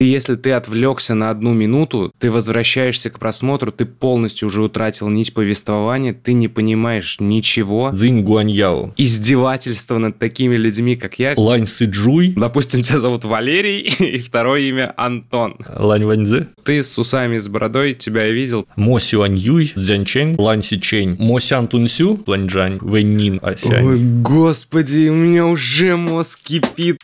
И если ты отвлекся на одну минуту, ты возвращаешься к просмотру, ты полностью уже утратил нить повествования, ты не понимаешь ничего. Цзинь Гуаньяо. Издевательство над такими людьми, как я. Лань Сиджуй. Допустим, тебя зовут Валерий, и второе имя Антон. Лань Ваньзе. Ты с усами, с бородой, тебя я видел. Мо Сюань Юй, Цзянь Чэнь, Лань Си Чэнь, Мо Сян Тун Сю, Лань Джань, Вэнь Нин Асянь. Ой, господи, у меня уже мозг кипит.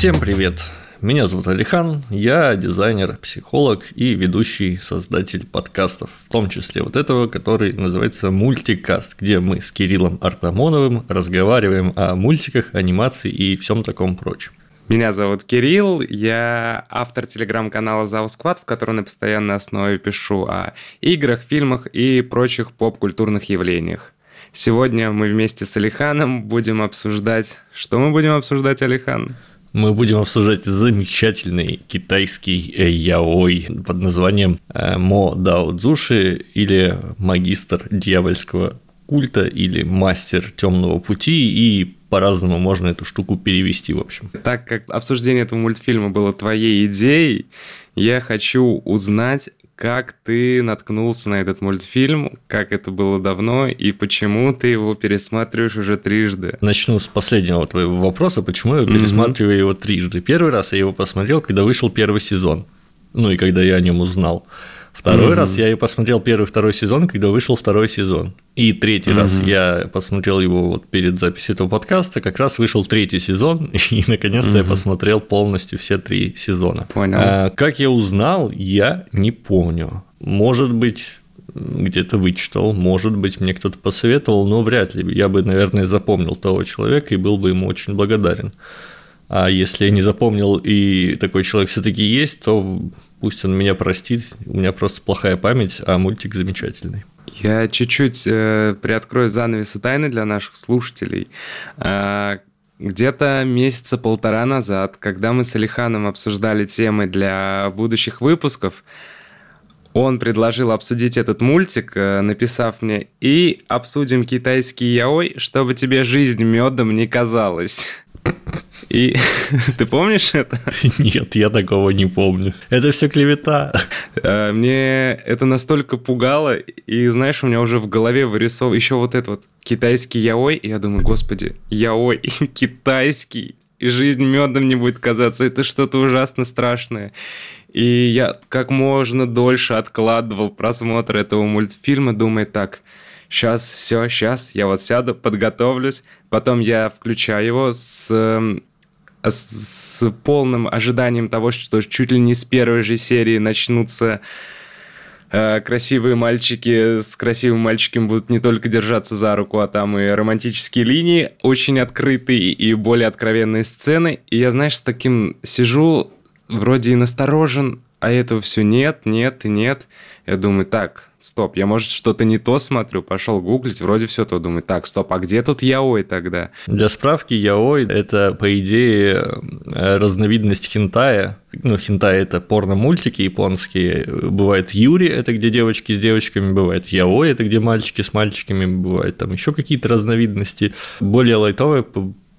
Всем привет! Меня зовут Алихан, я дизайнер, психолог и ведущий создатель подкастов, в том числе вот этого, который называется «Мультикаст», где мы с Кириллом Артамоновым разговариваем о мультиках, анимации и всем таком прочем. Меня зовут Кирилл, я автор телеграм-канала Заусквад, в котором на постоянной основе пишу о играх, фильмах и прочих поп-культурных явлениях. Сегодня мы вместе с Алиханом будем обсуждать... Что мы будем обсуждать, Алихан? Мы будем обсуждать замечательный китайский э, яой под названием э, Мо Дао Цзуши или магистр дьявольского культа или мастер темного пути и по-разному можно эту штуку перевести, в общем. Так как обсуждение этого мультфильма было твоей идеей, я хочу узнать, как ты наткнулся на этот мультфильм, как это было давно и почему ты его пересматриваешь уже трижды? Начну с последнего твоего вопроса, почему я пересматриваю mm-hmm. его трижды. Первый раз я его посмотрел, когда вышел первый сезон, ну и когда я о нем узнал. Второй mm-hmm. раз я и посмотрел первый второй сезон, когда вышел второй сезон. И третий mm-hmm. раз я посмотрел его вот перед записью этого подкаста, как раз вышел третий сезон, и наконец-то mm-hmm. я посмотрел полностью все три сезона. Понял. А, как я узнал, я не помню. Может быть, где-то вычитал, может быть, мне кто-то посоветовал, но вряд ли. Я бы, наверное, запомнил того человека и был бы ему очень благодарен. А если я не запомнил и такой человек все-таки есть, то пусть он меня простит. У меня просто плохая память, а мультик замечательный. Я чуть-чуть э, приоткрою занавесы тайны для наших слушателей. Э, где-то месяца полтора назад, когда мы с Алиханом обсуждали темы для будущих выпусков, он предложил обсудить этот мультик, э, написав мне «И обсудим китайский яой, чтобы тебе жизнь медом не казалась». И ты помнишь это? Нет, я такого не помню. Это все клевета. Э, мне это настолько пугало, и знаешь, у меня уже в голове вырисовывал еще вот этот вот китайский яой, и я думаю, господи, яой, китайский, и жизнь медом не будет казаться, это что-то ужасно страшное. И я как можно дольше откладывал просмотр этого мультфильма, думая так, сейчас, все, сейчас, я вот сяду, подготовлюсь, потом я включаю его с с полным ожиданием того, что чуть ли не с первой же серии начнутся э, красивые мальчики с красивыми мальчиками будут не только держаться за руку, а там и романтические линии, очень открытые и более откровенные сцены. И я, знаешь, с таким сижу, вроде и насторожен, а этого все нет, нет и нет. Я думаю, так, стоп, я, может, что-то не то смотрю, пошел гуглить, вроде все то, думаю, так, стоп, а где тут яой тогда? Для справки, яой – это, по идее, э, разновидность хентая. Ну, хентай – это порно-мультики японские. Бывает юри – это где девочки с девочками, бывает яой – это где мальчики с мальчиками, бывает там еще какие-то разновидности. Более лайтовые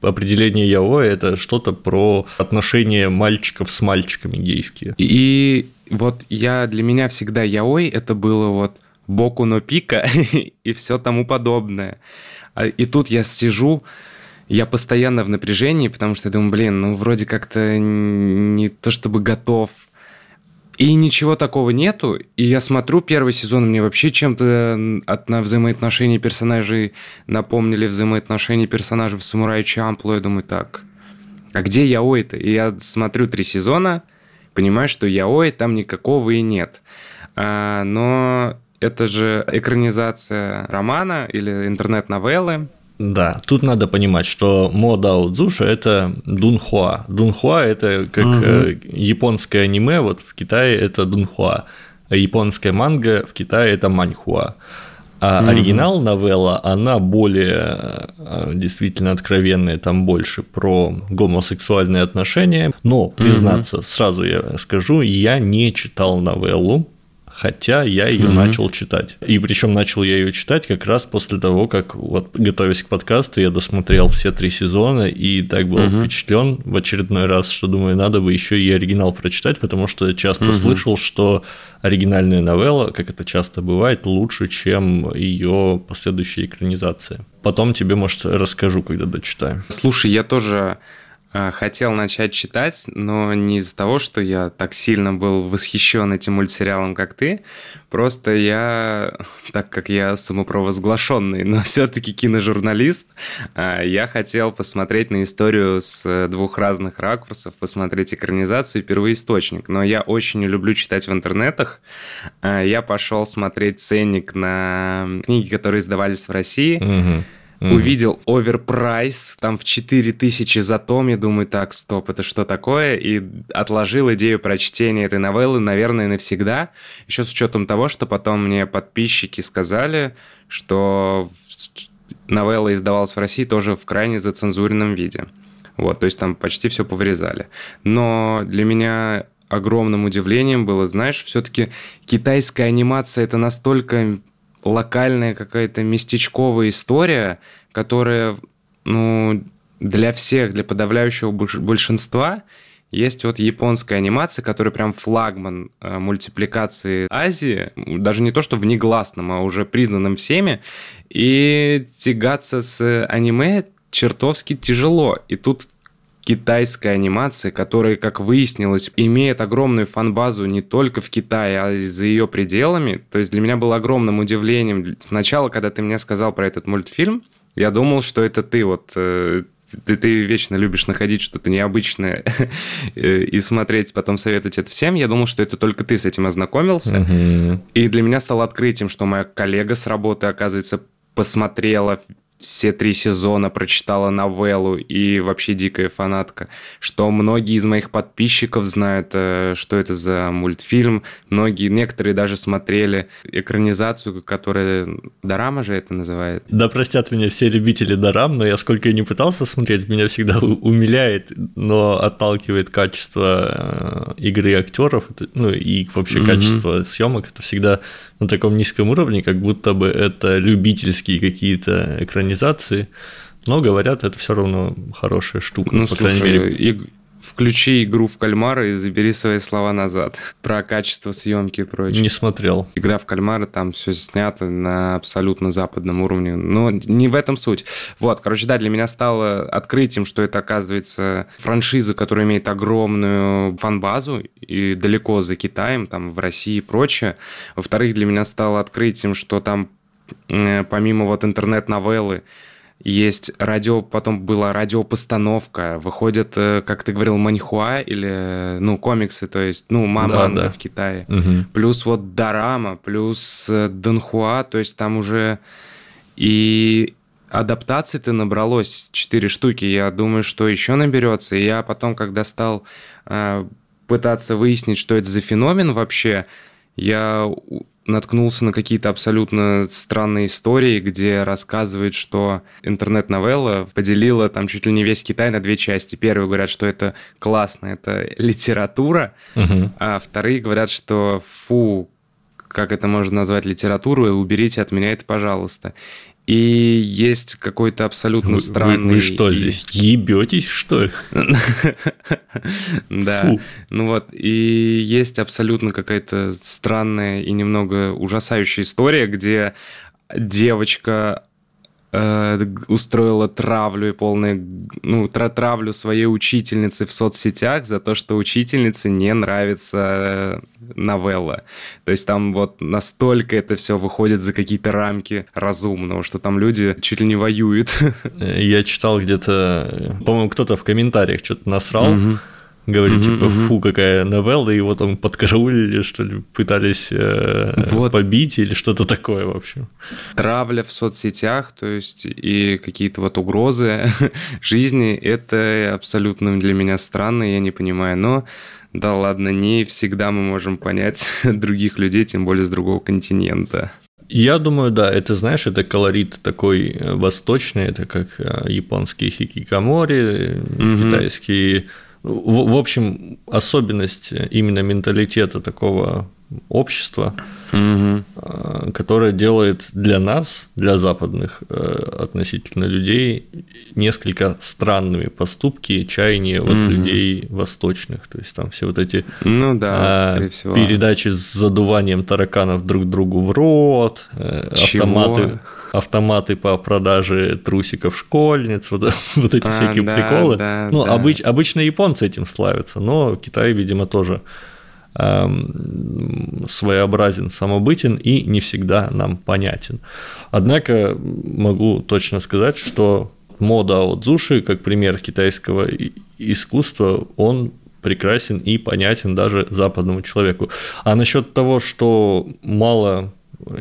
определение яой – это что-то про отношения мальчиков с мальчиками гейские. И вот я для меня всегда яой это было вот боку но пика и все тому подобное. А, и тут я сижу, я постоянно в напряжении, потому что я думаю, блин, ну вроде как-то не то чтобы готов. И ничего такого нету. И я смотрю первый сезон, мне вообще чем-то от на взаимоотношения персонажей напомнили взаимоотношения персонажей в «Самурае Чамплу». Я думаю, так, а где Яой-то? И я смотрю три сезона, понимаю, что яой там никакого и нет. А, но это же экранизация романа или интернет-новеллы. Да, тут надо понимать, что Мо Дао Цзуша – это Дунхуа. Дунхуа – это как угу. японское аниме, вот в Китае это Дунхуа. А японская манга в Китае – это Маньхуа. А mm оригинал новелла, она более э, действительно откровенная, там больше про гомосексуальные отношения. Но, признаться, mm сразу я скажу, я не читал новеллу, хотя я ее mm-hmm. начал читать. И причем начал я ее читать как раз после того, как вот готовясь к подкасту, я досмотрел все три сезона и так был mm-hmm. впечатлен в очередной раз, что думаю, надо бы еще и оригинал прочитать, потому что часто mm-hmm. слышал, что оригинальная новелла, как это часто бывает, лучше, чем ее последующая экранизация. Потом тебе, может, расскажу, когда дочитаю. Слушай, я тоже хотел начать читать, но не из-за того, что я так сильно был восхищен этим мультсериалом, как ты. Просто я, так как я самопровозглашенный, но все-таки киножурналист, э, я хотел посмотреть на историю с двух разных ракурсов, посмотреть экранизацию и первоисточник. Но я очень люблю читать в интернетах. Э, я пошел смотреть ценник на книги, которые издавались в России. Угу mm. увидел оверпрайс, там в 4000 за том, я думаю, так, стоп, это что такое? И отложил идею прочтения этой новеллы, наверное, навсегда, еще с учетом того, что потом мне подписчики сказали, что новелла издавалась в России тоже в крайне зацензуренном виде. Вот, то есть там почти все повырезали. Но для меня огромным удивлением было, знаешь, все-таки китайская анимация это настолько локальная какая-то местечковая история, которая, ну, для всех, для подавляющего большинства есть вот японская анимация, которая прям флагман э, мультипликации Азии, даже не то, что в негласном, а уже признанном всеми, и тягаться с аниме чертовски тяжело. И тут китайской анимации, которая, как выяснилось, имеет огромную фан-базу не только в Китае, а и за ее пределами. То есть для меня было огромным удивлением. Сначала, когда ты мне сказал про этот мультфильм, я думал, что это ты вот э, ты, ты вечно любишь находить что-то необычное и смотреть, потом советовать это всем. Я думал, что это только ты с этим ознакомился. И для меня стало открытием, что моя коллега с работы, оказывается, посмотрела все три сезона прочитала новеллу и вообще дикая фанатка, что многие из моих подписчиков знают, э, что это за мультфильм. Многие, некоторые даже смотрели экранизацию, которая... Дорама же это называет? Да простят меня все любители Дорам, но я сколько и не пытался смотреть, меня всегда умиляет, но отталкивает качество э, игры актеров, ну и вообще mm-hmm. качество съемок. Это всегда на таком низком уровне, как будто бы это любительские какие-то экранизации, но говорят, это все равно хорошая штука. Ну, по слушай, мере. Включи игру в кальмара и забери свои слова назад про качество съемки и прочее. Не смотрел. Игра в кальмара, там все снято на абсолютно западном уровне. Но не в этом суть. Вот, короче, да, для меня стало открытием, что это, оказывается, франшиза, которая имеет огромную фан-базу и далеко за Китаем, там, в России и прочее. Во-вторых, для меня стало открытием, что там помимо вот интернет-новеллы, есть радио, потом была радиопостановка, выходят, э, как ты говорил, маньхуа или, ну, комиксы, то есть, ну, мама да, да. в Китае. Угу. Плюс вот Дарама, плюс э, Донхуа, то есть там уже и адаптаций-то набралось 4 штуки. Я думаю, что еще наберется. И я потом, когда стал э, пытаться выяснить, что это за феномен вообще, я наткнулся на какие-то абсолютно странные истории, где рассказывают, что интернет-новелла поделила там чуть ли не весь Китай на две части. Первые говорят, что это классно, это литература, угу. а вторые говорят, что фу, как это можно назвать литературу, уберите от меня это, пожалуйста. И есть какой-то абсолютно странный... Вы, вы что здесь, ебетесь, что ли? Да. Ну вот, и есть абсолютно какая-то странная и немного ужасающая история, где девочка устроила травлю и полную, ну, травлю своей учительницы в соцсетях за то, что учительнице не нравится э, новелла. То есть там вот настолько это все выходит за какие-то рамки разумного, что там люди чуть ли не воюют. Я читал где-то, по-моему, кто-то в комментариях что-то насрал, угу Говорит, угу, типа, угу. фу, какая новелла, и его там подкараулили, что ли, пытались э, вот. побить или что-то такое, в общем. Травля в соцсетях, то есть и какие-то вот угрозы жизни, это абсолютно для меня странно, я не понимаю, но да ладно, не всегда мы можем понять других людей, тем более с другого континента. Я думаю, да, это, знаешь, это колорит такой э, восточный, это как э, японские хикикамори, угу. китайские в, в общем, особенность именно менталитета такого общества, угу. которое делает для нас, для западных э, относительно людей, несколько странными поступки, чаяния угу. от людей восточных. То есть там все вот эти ну, да, а, всего. передачи с задуванием тараканов друг другу в рот, э, автоматы автоматы по продаже трусиков школьниц, вот, вот эти а, всякие да, приколы. Да, ну, да. Обыч, обычно японцы этим славятся, но Китай, видимо, тоже эм, своеобразен, самобытен и не всегда нам понятен. Однако могу точно сказать, что мода от Зуши, как пример китайского искусства, он прекрасен и понятен даже западному человеку. А насчет того, что мало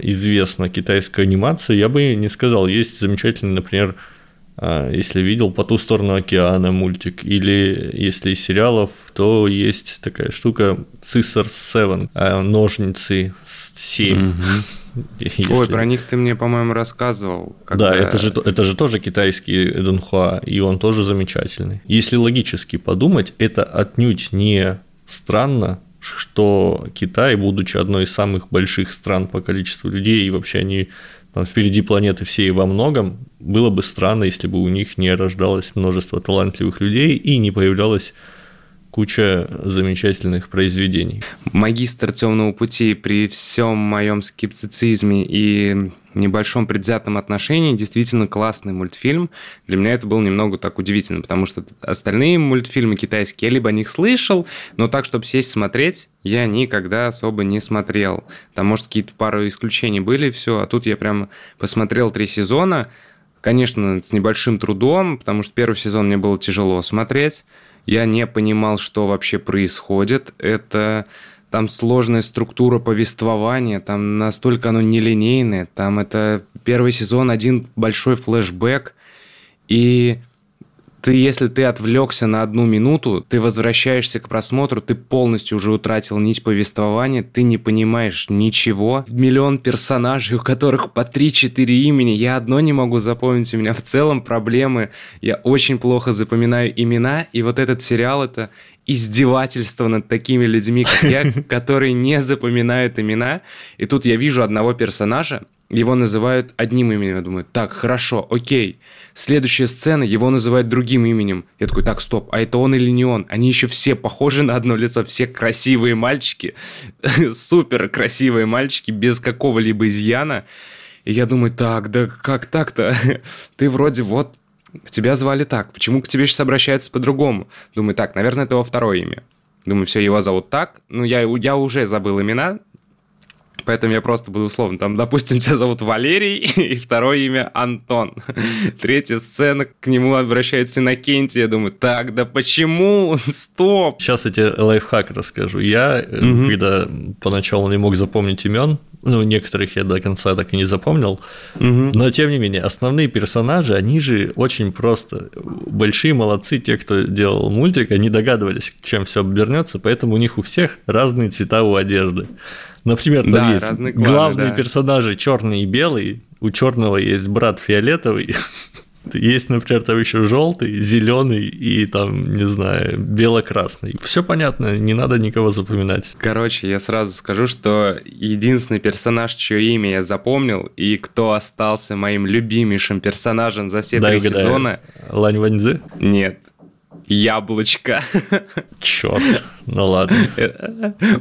известна китайская анимация, я бы не сказал. Есть замечательный, например, а, если видел «По ту сторону океана» мультик, или если из сериалов, то есть такая штука «Scissors 7», а, «Ножницы 7». Если... Ой, про них ты мне, по-моему, рассказывал. Когда... Да, это же, это же тоже китайский Дунхуа, и он тоже замечательный. Если логически подумать, это отнюдь не странно, что Китай, будучи одной из самых больших стран по количеству людей, и вообще они там, впереди планеты всей во многом, было бы странно, если бы у них не рождалось множество талантливых людей и не появлялось куча замечательных произведений. Магистр темного пути при всем моем скептицизме и небольшом предвзятом отношении действительно классный мультфильм. Для меня это было немного так удивительно, потому что остальные мультфильмы китайские, я либо о них слышал, но так, чтобы сесть смотреть, я никогда особо не смотрел. Там, может, какие-то пару исключений были, все, а тут я прям посмотрел три сезона, конечно, с небольшим трудом, потому что первый сезон мне было тяжело смотреть, я не понимал, что вообще происходит. Это там сложная структура повествования, там настолько оно нелинейное, там это первый сезон, один большой флешбэк, и ты, если ты отвлекся на одну минуту, ты возвращаешься к просмотру, ты полностью уже утратил нить повествования, ты не понимаешь ничего. Миллион персонажей, у которых по 3-4 имени, я одно не могу запомнить, у меня в целом проблемы, я очень плохо запоминаю имена, и вот этот сериал это издевательство над такими людьми, как я, которые не запоминают имена. И тут я вижу одного персонажа, его называют одним именем. Я думаю, так, хорошо, окей. Следующая сцена, его называют другим именем. Я такой, так, стоп, а это он или не он? Они еще все похожи на одно лицо, все красивые мальчики, супер красивые мальчики, без какого-либо изъяна. И я думаю, так, да как так-то? Ты вроде вот тебя звали так, почему к тебе сейчас обращаются по-другому? Думаю, так, наверное, это его второе имя. Думаю, все, его зовут так. Ну, я, я уже забыл имена, Поэтому я просто буду условно. Там, допустим, тебя зовут Валерий, и второе имя Антон. Третья сцена, к нему обращается Иннокентий. Я думаю, так, да почему? Стоп! Сейчас я тебе лайфхак расскажу. Я, угу. когда поначалу не мог запомнить имен, ну, некоторых я до конца так и не запомнил. Угу. Но, тем не менее, основные персонажи, они же очень просто. Большие молодцы те, кто делал мультик, они догадывались, чем все обернется, поэтому у них у всех разные цвета у одежды. Например, там да, есть кланы, главные да. персонажи черный и белый, у черного есть брат фиолетовый, есть, например, там еще желтый, зеленый и там, не знаю, бело-красный. Все понятно, не надо никого запоминать. Короче, я сразу скажу, что единственный персонаж, чье имя я запомнил, и кто остался моим любимейшим персонажем за все Дай три угадаю. сезона. Лань Ваньзы? Нет. Яблочко. Черт, ну ладно.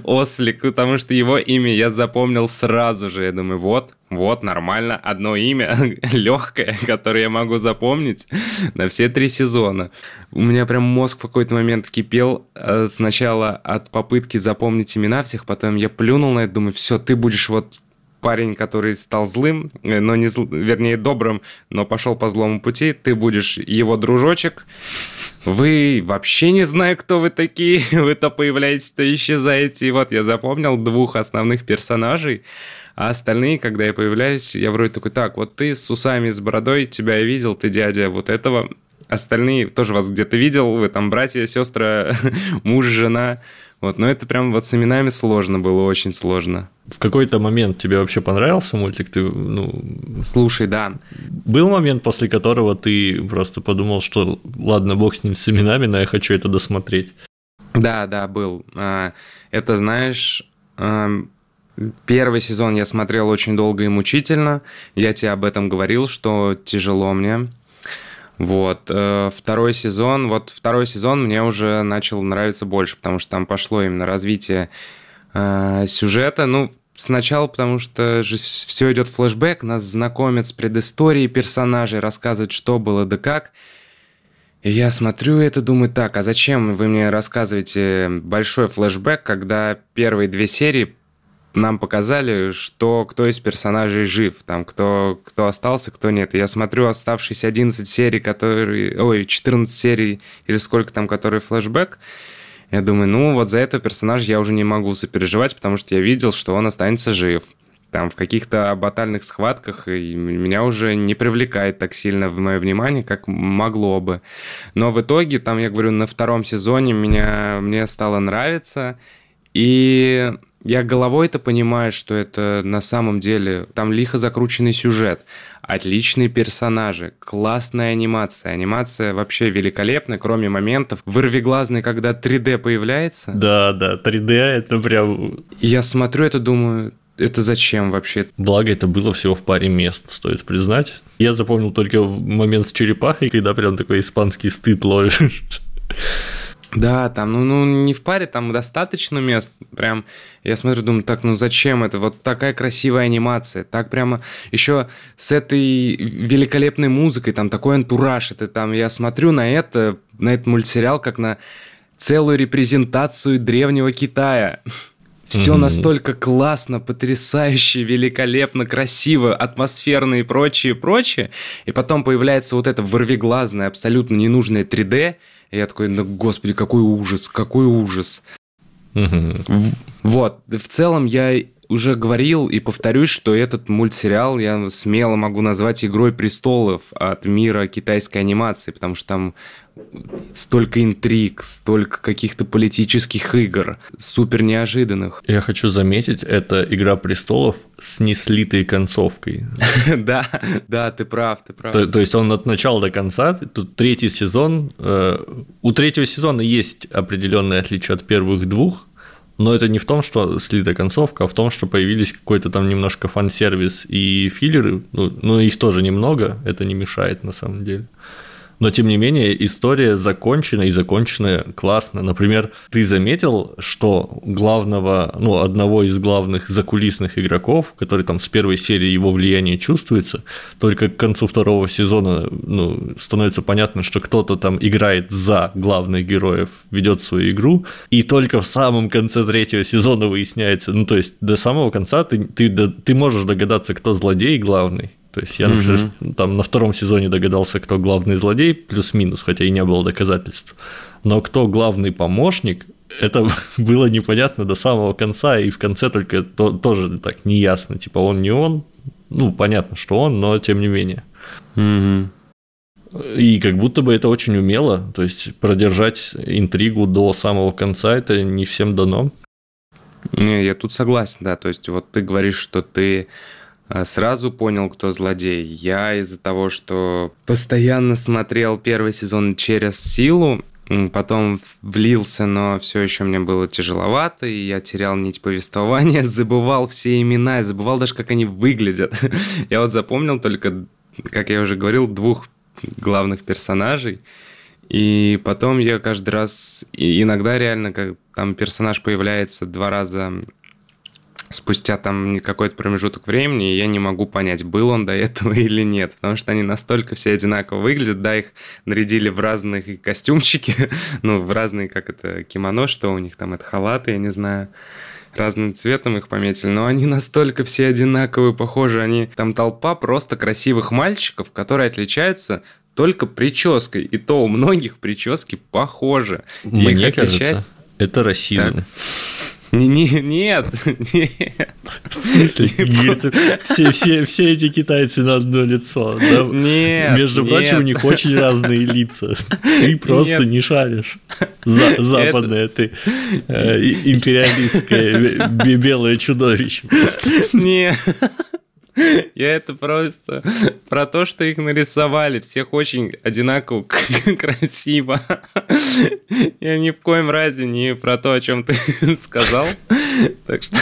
Ослик, потому что его имя я запомнил сразу же. Я думаю, вот, вот, нормально, одно имя, легкое, которое я могу запомнить на все три сезона. У меня прям мозг в какой-то момент кипел э, сначала от попытки запомнить имена всех, потом я плюнул на это, думаю, все, ты будешь вот парень, который стал злым, э, но не зл... вернее добрым, но пошел по злому пути, ты будешь его дружочек, вы вообще не знаю, кто вы такие, вы то появляетесь, то исчезаете. И вот я запомнил двух основных персонажей, а остальные, когда я появляюсь, я вроде такой, так, вот ты с усами, с бородой, тебя я видел, ты дядя вот этого. Остальные тоже вас где-то видел, вы там братья, сестры, муж, жена. Вот, но это прям вот с именами сложно было, очень сложно. В какой-то момент тебе вообще понравился мультик? Ты, ну... Слушай, да. Был момент, после которого ты просто подумал, что ладно, бог с ним с именами, но я хочу это досмотреть. Да, да, был. А, это, знаешь, Первый сезон я смотрел очень долго и мучительно. Я тебе об этом говорил, что тяжело мне. Вот. Э, второй сезон, вот второй сезон мне уже начал нравиться больше, потому что там пошло именно развитие э, сюжета. Ну, сначала, потому что же все идет флешбэк, нас знакомят с предысторией персонажей, рассказывают, что было да как. И я смотрю это, думаю, так, а зачем вы мне рассказываете большой флешбэк, когда первые две серии нам показали, что кто из персонажей жив, там, кто, кто остался, кто нет. я смотрю оставшиеся 11 серий, которые... Ой, 14 серий или сколько там, которые флешбэк. Я думаю, ну, вот за этого персонажа я уже не могу сопереживать, потому что я видел, что он останется жив. Там в каких-то батальных схватках и меня уже не привлекает так сильно в мое внимание, как могло бы. Но в итоге, там, я говорю, на втором сезоне меня, мне стало нравиться. И я головой это понимаю, что это на самом деле там лихо закрученный сюжет, отличные персонажи, классная анимация. Анимация вообще великолепная, кроме моментов вырвиглазный, когда 3D появляется. Да, да, 3D это прям... Я смотрю это, думаю, это зачем вообще? Благо, это было всего в паре мест, стоит признать. Я запомнил только момент с черепахой, когда прям такой испанский стыд ловишь. Да, там, ну, ну, не в паре, там достаточно мест. Прям, я смотрю, думаю, так, ну зачем это? Вот такая красивая анимация. Так прямо еще с этой великолепной музыкой, там такой антураж. Это там, я смотрю на это, на этот мультсериал, как на целую репрезентацию древнего Китая. Все mm-hmm. настолько классно, потрясающе, великолепно, красиво, атмосферно и прочее, прочее. И потом появляется вот это ворвиглазное, абсолютно ненужное 3D – и я такой, ну, господи, какой ужас, какой ужас. Вот, в целом я уже говорил и повторюсь, что этот мультсериал я смело могу назвать «Игрой престолов» от мира китайской анимации, потому что там столько интриг, столько каких-то политических игр, супер неожиданных. Я хочу заметить, это «Игра престолов» с неслитой концовкой. Да, да, ты прав, ты прав. То есть он от начала до конца, тут третий сезон, э, у третьего сезона есть определенные отличия от первых двух, но это не в том, что слита концовка, а в том, что появились какой-то там немножко фан-сервис и филлеры, ну, ну их тоже немного, это не мешает на самом деле. Но, тем не менее, история закончена и закончена классно. Например, ты заметил, что главного, ну, одного из главных закулисных игроков, который там с первой серии его влияние чувствуется, только к концу второго сезона ну, становится понятно, что кто-то там играет за главных героев, ведет свою игру, и только в самом конце третьего сезона выясняется, ну, то есть до самого конца ты, ты, ты можешь догадаться, кто злодей главный, то есть я, например, угу. там на втором сезоне догадался, кто главный злодей, плюс-минус, хотя и не было доказательств. Но кто главный помощник, это было непонятно до самого конца, и в конце только то, тоже так неясно. Типа он не он, ну, понятно, что он, но тем не менее. Угу. И как будто бы это очень умело, то есть продержать интригу до самого конца это не всем дано. Не, я тут согласен, да. То есть вот ты говоришь, что ты сразу понял, кто злодей. Я из-за того, что постоянно смотрел первый сезон через силу, потом влился, но все еще мне было тяжеловато, и я терял нить повествования, забывал все имена, забывал даже, как они выглядят. Я вот запомнил только, как я уже говорил, двух главных персонажей, и потом я каждый раз, иногда реально, как там персонаж появляется два раза спустя там какой-то промежуток времени, и я не могу понять, был он до этого или нет, потому что они настолько все одинаково выглядят, да, их нарядили в разные костюмчики, ну, в разные, как это, кимоно, что у них там, это халаты, я не знаю, разным цветом их пометили, но они настолько все одинаковые, похожи, они, там толпа просто красивых мальчиков, которые отличаются только прической, и то у многих прически похожи. Мне кажется, это расизм. Так. Не, не, нет, нет. В смысле? Нет. Все, все, все эти китайцы на одно лицо. Да? Нет. Между нет. прочим, у них очень разные лица. Ты просто нет. не шаришь. За, западное Это... ты э, империалистское белое чудовище. Нет. Я это просто про то, что их нарисовали. Всех очень одинаково красиво. Я ни в коем разе не про то, о чем ты сказал. Так что...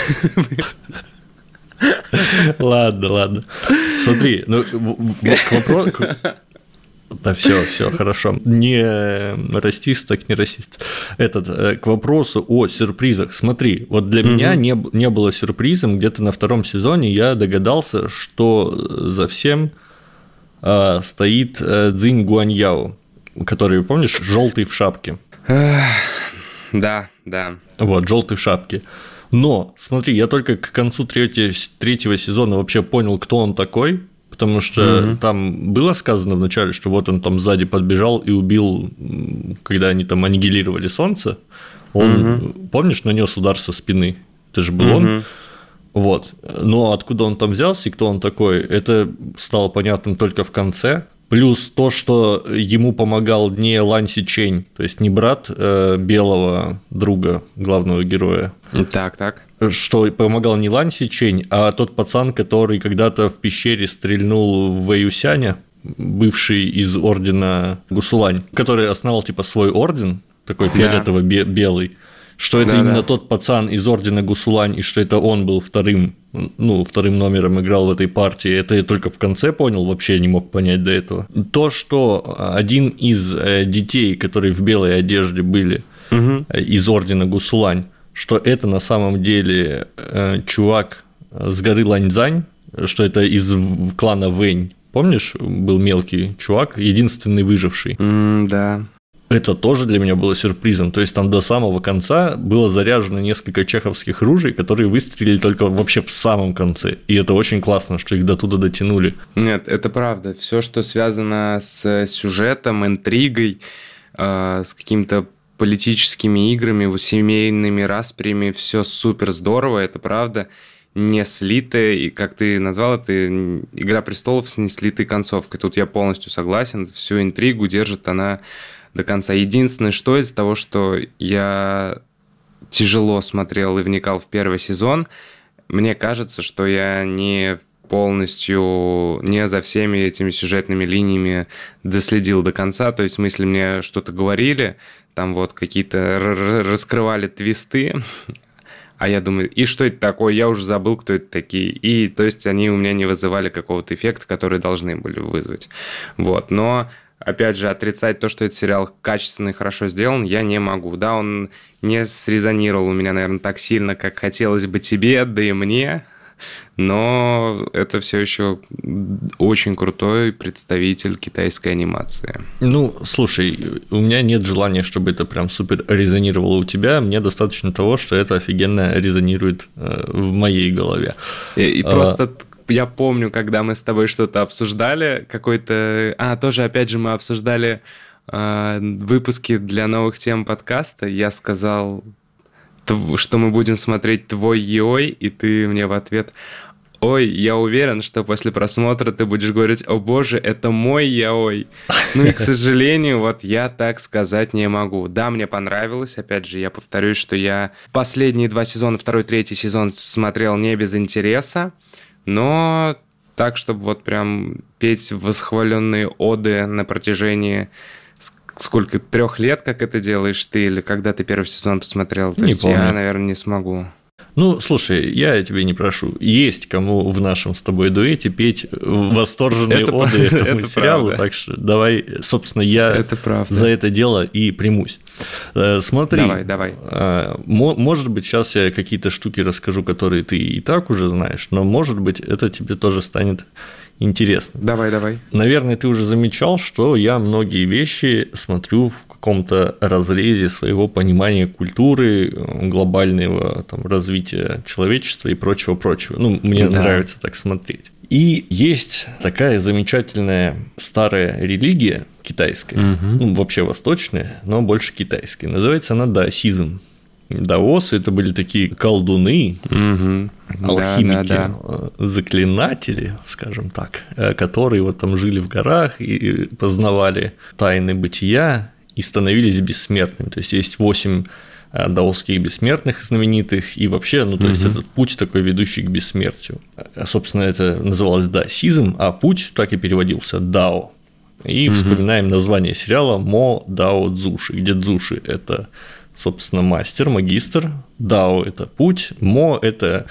Ладно, ладно. Смотри, ну, к вопросу... Да, все, все, хорошо. Не расист, так не расист. Этот, э, к вопросу о сюрпризах. Смотри, вот для угу. меня не, не было сюрпризом, где-то на втором сезоне я догадался, что за всем э, стоит э, Цзинь Гуаньяо, который, помнишь, желтый в шапке. Да, да. Вот, желтый в шапке. Но, смотри, я только к концу третьего, третьего сезона вообще понял, кто он такой, потому что mm-hmm. там было сказано вначале, что вот он там сзади подбежал и убил, когда они там аннигилировали солнце. Он, mm-hmm. помнишь, нанес удар со спины. Это же был mm-hmm. он. Вот. Но откуда он там взялся и кто он такой, это стало понятным только в конце. Плюс то, что ему помогал не Ланси Чень, то есть не брат э, белого друга главного героя. Так, так. Что помогал не Ланси Чень, а тот пацан, который когда-то в пещере стрельнул в Вэюсяня, бывший из ордена Гусулань, который основал типа свой орден, такой фиолетово-белый что это да, именно да. тот пацан из ордена Гусулань, и что это он был вторым, ну, вторым номером играл в этой партии, это я только в конце понял, вообще не мог понять до этого. То, что один из э, детей, которые в белой одежде были, угу. из ордена Гусулань, что это на самом деле э, чувак с горы Ланьцзань, что это из клана Вэнь. Помнишь, был мелкий чувак, единственный выживший? Mm, да это тоже для меня было сюрпризом. То есть там до самого конца было заряжено несколько чеховских ружей, которые выстрелили только вообще в самом конце. И это очень классно, что их до туда дотянули. Нет, это правда. Все, что связано с сюжетом, интригой, э, с каким-то политическими играми, семейными распрями, все супер здорово, это правда не слитая, и как ты назвал это, «Игра престолов» с не слитой концовкой. Тут я полностью согласен, всю интригу держит она до конца. Единственное, что из-за того, что я тяжело смотрел и вникал в первый сезон, мне кажется, что я не полностью не за всеми этими сюжетными линиями доследил до конца. То есть, в смысле, мне что-то говорили, там вот какие-то раскрывали твисты, а я думаю, и что это такое? Я уже забыл, кто это такие. И, то есть, они у меня не вызывали какого-то эффекта, который должны были вызвать. Вот, но опять же, отрицать то, что этот сериал качественный и хорошо сделан, я не могу. Да, он не срезонировал у меня, наверное, так сильно, как хотелось бы тебе, да и мне, но это все еще очень крутой представитель китайской анимации. Ну, слушай, у меня нет желания, чтобы это прям супер резонировало у тебя. Мне достаточно того, что это офигенно резонирует э, в моей голове. И, и а... просто я помню, когда мы с тобой что-то обсуждали, какой-то... А, тоже, опять же, мы обсуждали э, выпуски для новых тем подкаста. Я сказал, что мы будем смотреть твой Йой, и ты мне в ответ... Ой, я уверен, что после просмотра ты будешь говорить, о боже, это мой яой. Ну и, к сожалению, вот я так сказать не могу. Да, мне понравилось, опять же, я повторюсь, что я последние два сезона, второй, третий сезон смотрел не без интереса но так, чтобы вот прям петь восхваленные оды на протяжении сколько, трех лет, как это делаешь ты, или когда ты первый сезон посмотрел? То не есть помню. я, наверное, не смогу. Ну, слушай, я тебе не прошу. Есть кому в нашем с тобой дуэте петь восторженные это оды этому это сериалу, правда. так что давай, собственно, я это за это дело и примусь. Э, смотри, давай, давай. Э, может быть, сейчас я какие-то штуки расскажу, которые ты и так уже знаешь, но может быть, это тебе тоже станет интересно. Давай, давай. Наверное, ты уже замечал, что я многие вещи смотрю в каком-то разрезе своего понимания культуры, глобального там, развития человечества и прочего-прочего. Ну, мне да. нравится так смотреть. И есть такая замечательная старая религия китайская, угу. ну, вообще восточная, но больше китайская. Называется она даосизм. Даосы это были такие колдуны, угу. алхимики, да, да, да. заклинатели, скажем так, э, которые вот там жили в горах и познавали тайны бытия и становились бессмертными. То есть есть восемь э, даосских бессмертных знаменитых, и вообще, ну, то угу. есть этот путь такой, ведущий к бессмертию. Э, собственно, это называлось даосизм, а путь так и переводился дао. И угу. вспоминаем название сериала Мо Дао Дзуши, где Дзуши – это, собственно, мастер, магистр, Дао – это путь, Мо – это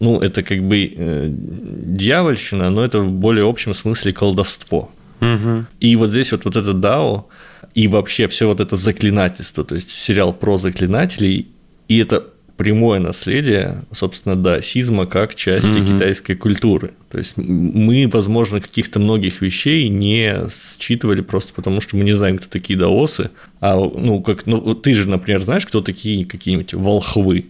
ну, это как бы э, дьявольщина, но это в более общем смысле колдовство. Угу. И вот здесь вот, вот это Дао и вообще все вот это заклинательство, то есть сериал про заклинателей, и это прямое наследие, собственно, даосизма как части угу. китайской культуры. То есть мы, возможно, каких-то многих вещей не считывали просто потому, что мы не знаем, кто такие даосы. А ну как, ну ты же, например, знаешь, кто такие какие-нибудь волхвы?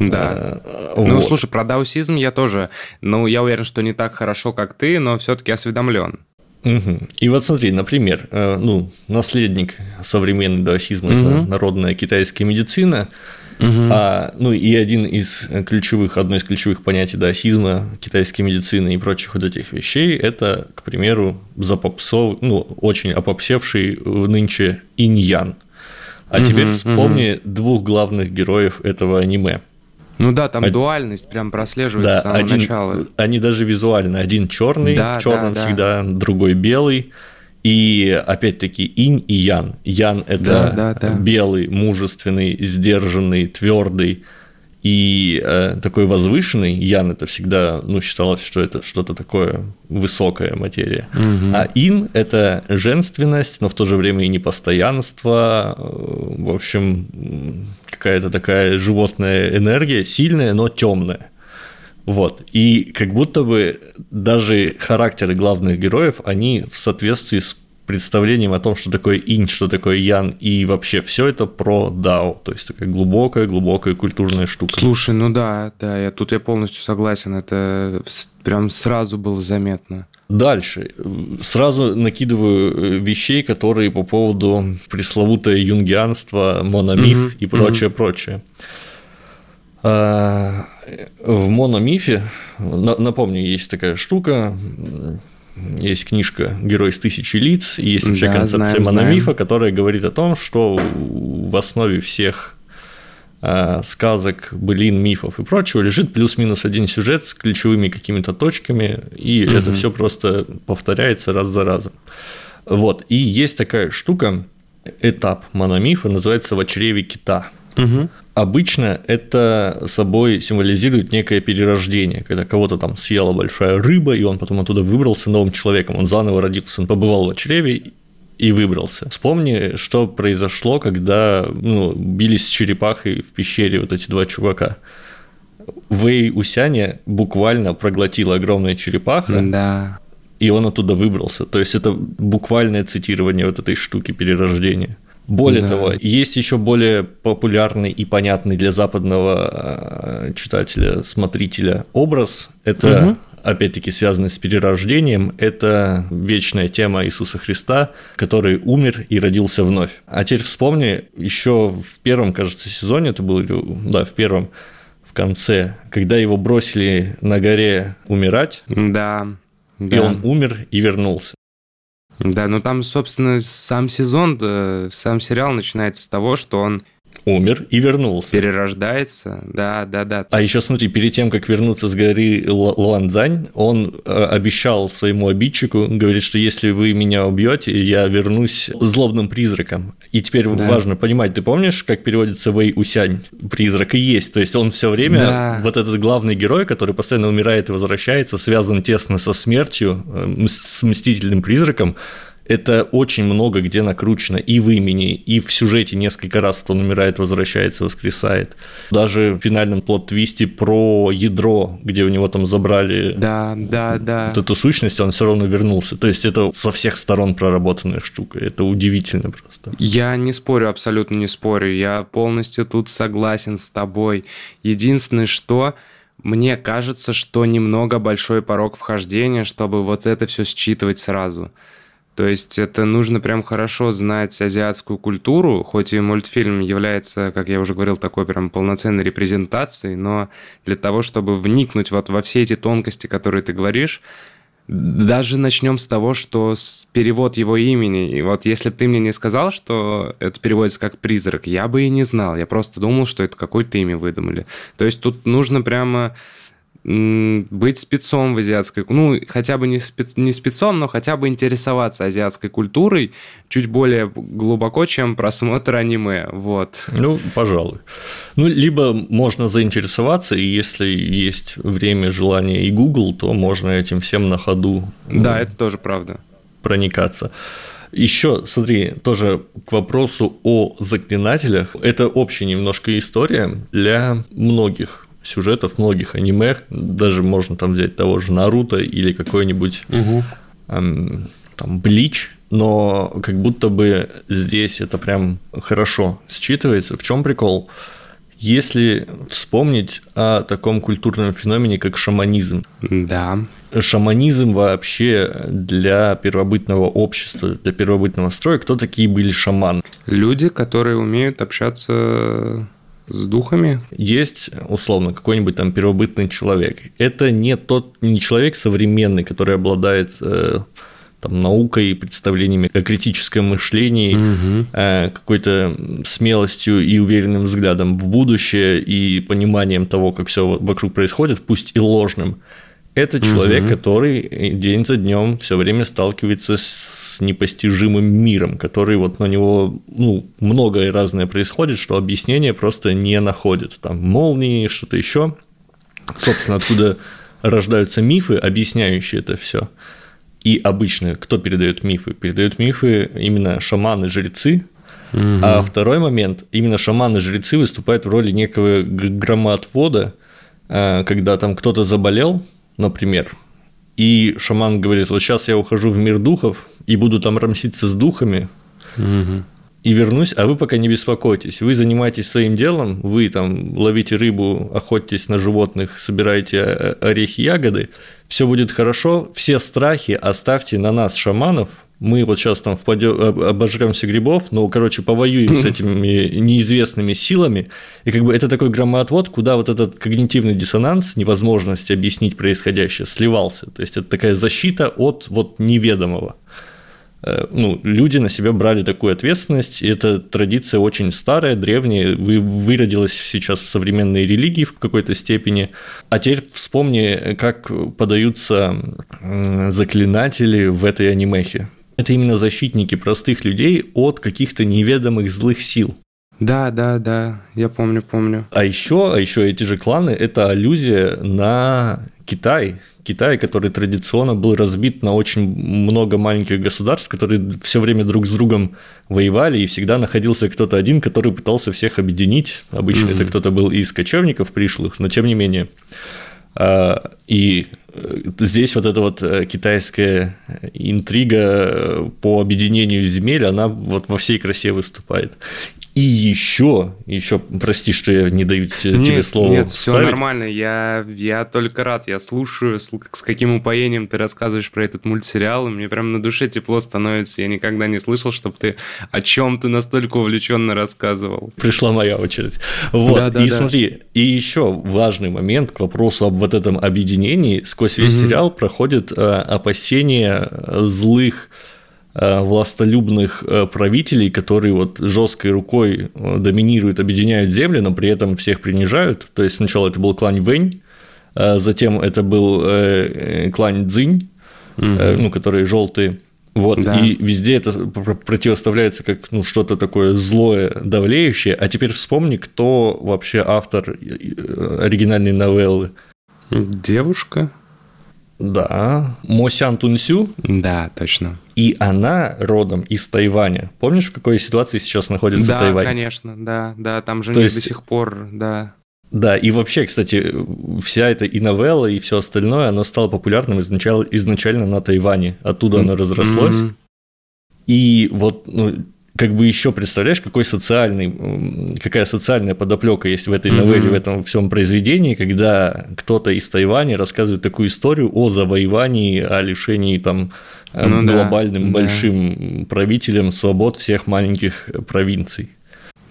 Да. А, ну, вот. слушай, про даосизм я тоже, ну, я уверен, что не так хорошо, как ты, но все-таки осведомлен. Угу. И вот смотри, например, э, ну, наследник современного даосизма угу. это народная китайская медицина, угу. а, ну и один из ключевых, одно из ключевых понятий даосизма, китайской медицины и прочих вот этих вещей, это, к примеру, запопсов, ну, очень опопсевший нынче инь-ян. А угу, теперь вспомни угу. двух главных героев этого аниме. Ну да, там Од... дуальность прям прослеживается да, с самого один, начала. Они даже визуально. Один черный, да, в черном да, всегда, да. другой белый. И опять-таки инь и ян. Ян это да, да, да. белый, мужественный, сдержанный, твердый и э, такой возвышенный. Ян это всегда, ну, считалось, что это что-то такое высокая материя. Угу. А ин это женственность, но в то же время и непостоянство. Э, в общем, какая-то такая животная энергия, сильная, но темная. Вот. И как будто бы даже характеры главных героев, они в соответствии с представлением о том, что такое инь, что такое ян, и вообще все это про дао, то есть такая глубокая-глубокая культурная штука. Слушай, ну да, да, я тут я полностью согласен, это прям сразу было заметно. Дальше. Сразу накидываю э, вещей, которые по поводу пресловутое юнгианство, мономиф mm-hmm. и прочее, mm-hmm. прочее. В мономифе, напомню, есть такая штука, есть книжка «Герой из тысячи лиц», и есть вообще да, концепция знаем, мономифа, знаем. которая говорит о том, что в основе всех а, сказок, былин, мифов и прочего лежит плюс-минус один сюжет с ключевыми какими-то точками, и угу. это все просто повторяется раз за разом. Вот. И есть такая штука, этап мономифа, называется «В чреве кита». Угу. Обычно это собой символизирует некое перерождение, когда кого-то там съела большая рыба, и он потом оттуда выбрался новым человеком, он заново родился, он побывал в чреве и выбрался. Вспомни, что произошло, когда ну, бились с черепахой в пещере вот эти два чувака. Вэй Усяне буквально проглотила огромная черепаха. Да. И он оттуда выбрался. То есть это буквальное цитирование вот этой штуки перерождения. Более да. того, есть еще более популярный и понятный для западного э, читателя, смотрителя образ. Это угу опять-таки связанный с перерождением, это вечная тема Иисуса Христа, который умер и родился вновь. А теперь вспомни, еще в первом, кажется, сезоне, это было, да, в первом, в конце, когда его бросили на горе умирать. Да. И да. он умер и вернулся. Да, ну там, собственно, сам сезон, сам сериал начинается с того, что он умер и вернулся. Перерождается, да, да, да. А еще смотри, перед тем, как вернуться с горы Луанзань, он э, обещал своему обидчику, говорит, что если вы меня убьете, я вернусь злобным призраком. И теперь да. важно понимать, ты помнишь, как переводится Вэй Усянь? Призрак и есть. То есть он все время, да. вот этот главный герой, который постоянно умирает и возвращается, связан тесно со смертью, э, с мстительным призраком, это очень много где накручено и в имени, и в сюжете несколько раз он умирает, возвращается, воскресает. Даже в финальном плод-твисте про ядро, где у него там забрали да, да, да. вот эту сущность, он все равно вернулся. То есть это со всех сторон проработанная штука. Это удивительно просто. Я не спорю, абсолютно не спорю. Я полностью тут согласен с тобой. Единственное, что мне кажется, что немного большой порог вхождения, чтобы вот это все считывать сразу. То есть это нужно прям хорошо знать азиатскую культуру, хоть и мультфильм является, как я уже говорил, такой прям полноценной репрезентацией, но для того, чтобы вникнуть вот во все эти тонкости, которые ты говоришь, Даже начнем с того, что с перевод его имени. И вот если бы ты мне не сказал, что это переводится как призрак, я бы и не знал. Я просто думал, что это какое-то имя выдумали. То есть тут нужно прямо быть спецом в азиатской, ну, хотя бы не, спец, не спецом, но хотя бы интересоваться азиатской культурой чуть более глубоко, чем просмотр аниме, вот. Ну, пожалуй. Ну, либо можно заинтересоваться, и если есть время, желание и Google, то можно этим всем на ходу. Да, ну, это тоже правда. Проникаться. Еще, смотри, тоже к вопросу о заклинателях. Это общая немножко история для многих сюжетов многих аниме, даже можно там взять того же Наруто или какой-нибудь угу. эм, там Блич, но как будто бы здесь это прям хорошо считывается. В чем прикол? Если вспомнить о таком культурном феномене, как шаманизм. Да. Шаманизм вообще для первобытного общества, для первобытного строя, кто такие были шаманы? Люди, которые умеют общаться с духами? Есть, условно, какой-нибудь там первобытный человек. Это не тот, не человек современный, который обладает э, там, наукой, и представлениями о критическом мышлении, угу. э, какой-то смелостью и уверенным взглядом в будущее и пониманием того, как все вокруг происходит, пусть и ложным. Это человек, угу. который день за днем все время сталкивается с непостижимым миром, который вот на него ну, многое разное происходит, что объяснение просто не находит. Там молнии, что-то еще. Собственно, откуда рождаются мифы, объясняющие это все. И обычно кто передает мифы? Передают мифы именно шаманы-жрецы. Угу. А второй момент, именно шаманы-жрецы выступают в роли некого громоотвода, а, когда там кто-то заболел, например, и шаман говорит, вот сейчас я ухожу в мир духов и буду там рамситься с духами, угу. и вернусь, а вы пока не беспокойтесь, вы занимаетесь своим делом, вы там ловите рыбу, охотитесь на животных, собираете э, орехи, ягоды, все будет хорошо, все страхи оставьте на нас, шаманов, мы вот сейчас там впадем, обожремся грибов, но, короче, повоюем с этими неизвестными силами, и как бы это такой громоотвод, куда вот этот когнитивный диссонанс, невозможность объяснить происходящее, сливался. То есть это такая защита от вот неведомого. Э, ну, люди на себя брали такую ответственность, и эта традиция очень старая, древняя, выродилась сейчас в современные религии в какой-то степени. А теперь вспомни, как подаются заклинатели в этой анимехе это именно защитники простых людей от каких-то неведомых злых сил. Да, да, да, я помню, помню. А еще, а еще эти же кланы – это аллюзия на Китай. Китай, который традиционно был разбит на очень много маленьких государств, которые все время друг с другом воевали, и всегда находился кто-то один, который пытался всех объединить. Обычно mm-hmm. это кто-то был из кочевников пришлых, но тем не менее. А, и э, здесь вот эта вот э, китайская интрига по объединению земель, она вот во всей красе выступает. И еще, еще, прости, что я не даю тебе нет, слово. Нет, все нормально, я, я только рад, я слушаю, с каким упоением ты рассказываешь про этот мультсериал, и мне прям на душе тепло становится. Я никогда не слышал, чтобы ты о чем ты настолько увлеченно рассказывал. Пришла моя очередь. Вот, да, да, и да. смотри, и еще важный момент к вопросу об вот этом объединении. Сквозь весь угу. сериал проходит э, опасение злых Э, властолюбных э, правителей, которые вот жесткой рукой э, доминируют, объединяют земли, но при этом всех принижают. То есть сначала это был клан Вэнь, затем это был клан Цзинь, угу. ну, которые желтые. Вот, да. и везде это противоставляется как ну, что-то такое злое, давлеющее. А теперь вспомни, кто вообще автор оригинальной новеллы. Девушка. Да, Мосян Тунсю. Да, точно. И она родом из Тайваня. Помнишь, в какой ситуации сейчас находится да, Тайвань? Да, конечно, да, да, там же есть... до сих пор, да. Да, и вообще, кстати, вся эта и новелла, и все остальное, оно стало популярным изначально, изначально на Тайване. Оттуда оно разрослось. Mm-hmm. И вот ну, как бы еще представляешь, какой социальный, какая социальная подоплека есть в этой новелле, mm-hmm. в этом всем произведении, когда кто-то из Тайваня рассказывает такую историю о завоевании, о лишении там ну, глобальным да, большим да. правителем свобод всех маленьких провинций.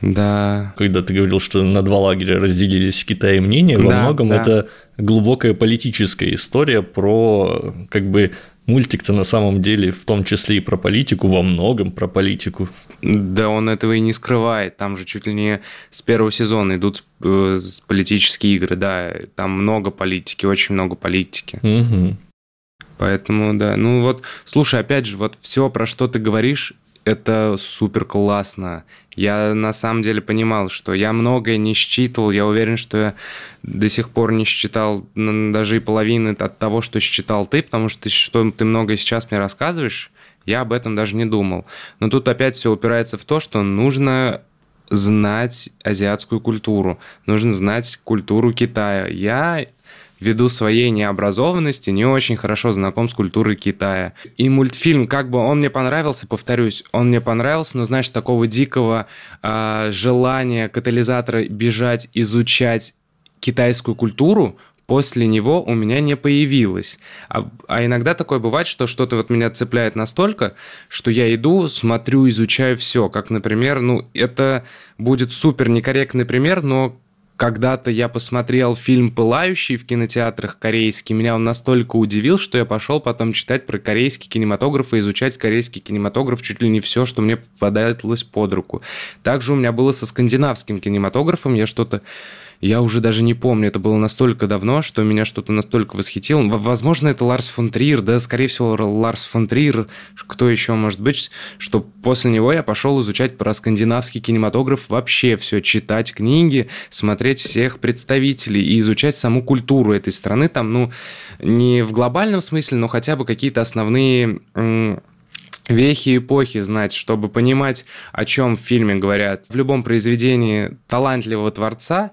Да. Когда ты говорил, что на два лагеря разделились Китай и мнения, во Да, многом да. это глубокая политическая история про как бы мультик-то на самом деле в том числе и про политику, во многом про политику. Да он этого и не скрывает. Там же чуть ли не с первого сезона идут э, политические игры, да. Там много политики, очень много политики. Мгм. Поэтому, да. Ну вот, слушай, опять же, вот все, про что ты говоришь, это супер классно. Я на самом деле понимал, что я многое не считывал. Я уверен, что я до сих пор не считал даже и половины от того, что считал ты, потому что что ты многое сейчас мне рассказываешь, я об этом даже не думал. Но тут опять все упирается в то, что нужно знать азиатскую культуру, нужно знать культуру Китая. Я ввиду своей необразованности не очень хорошо знаком с культурой Китая. И мультфильм, как бы он мне понравился, повторюсь, он мне понравился, но знаешь, такого дикого а, желания катализатора бежать, изучать китайскую культуру, после него у меня не появилось. А, а иногда такое бывает, что что-то вот меня цепляет настолько, что я иду, смотрю, изучаю все. Как, например, ну, это будет супер некорректный пример, но когда-то я посмотрел фильм «Пылающий» в кинотеатрах корейский. Меня он настолько удивил, что я пошел потом читать про корейский кинематограф и изучать корейский кинематограф чуть ли не все, что мне попадалось под руку. Также у меня было со скандинавским кинематографом. Я что-то я уже даже не помню, это было настолько давно, что меня что-то настолько восхитило. Возможно, это Ларс фон Триер, да, скорее всего, Ларс фон Триер, кто еще может быть, что после него я пошел изучать про скандинавский кинематограф вообще все, читать книги, смотреть всех представителей и изучать саму культуру этой страны, там, ну, не в глобальном смысле, но хотя бы какие-то основные вехи эпохи знать, чтобы понимать, о чем в фильме говорят. В любом произведении талантливого творца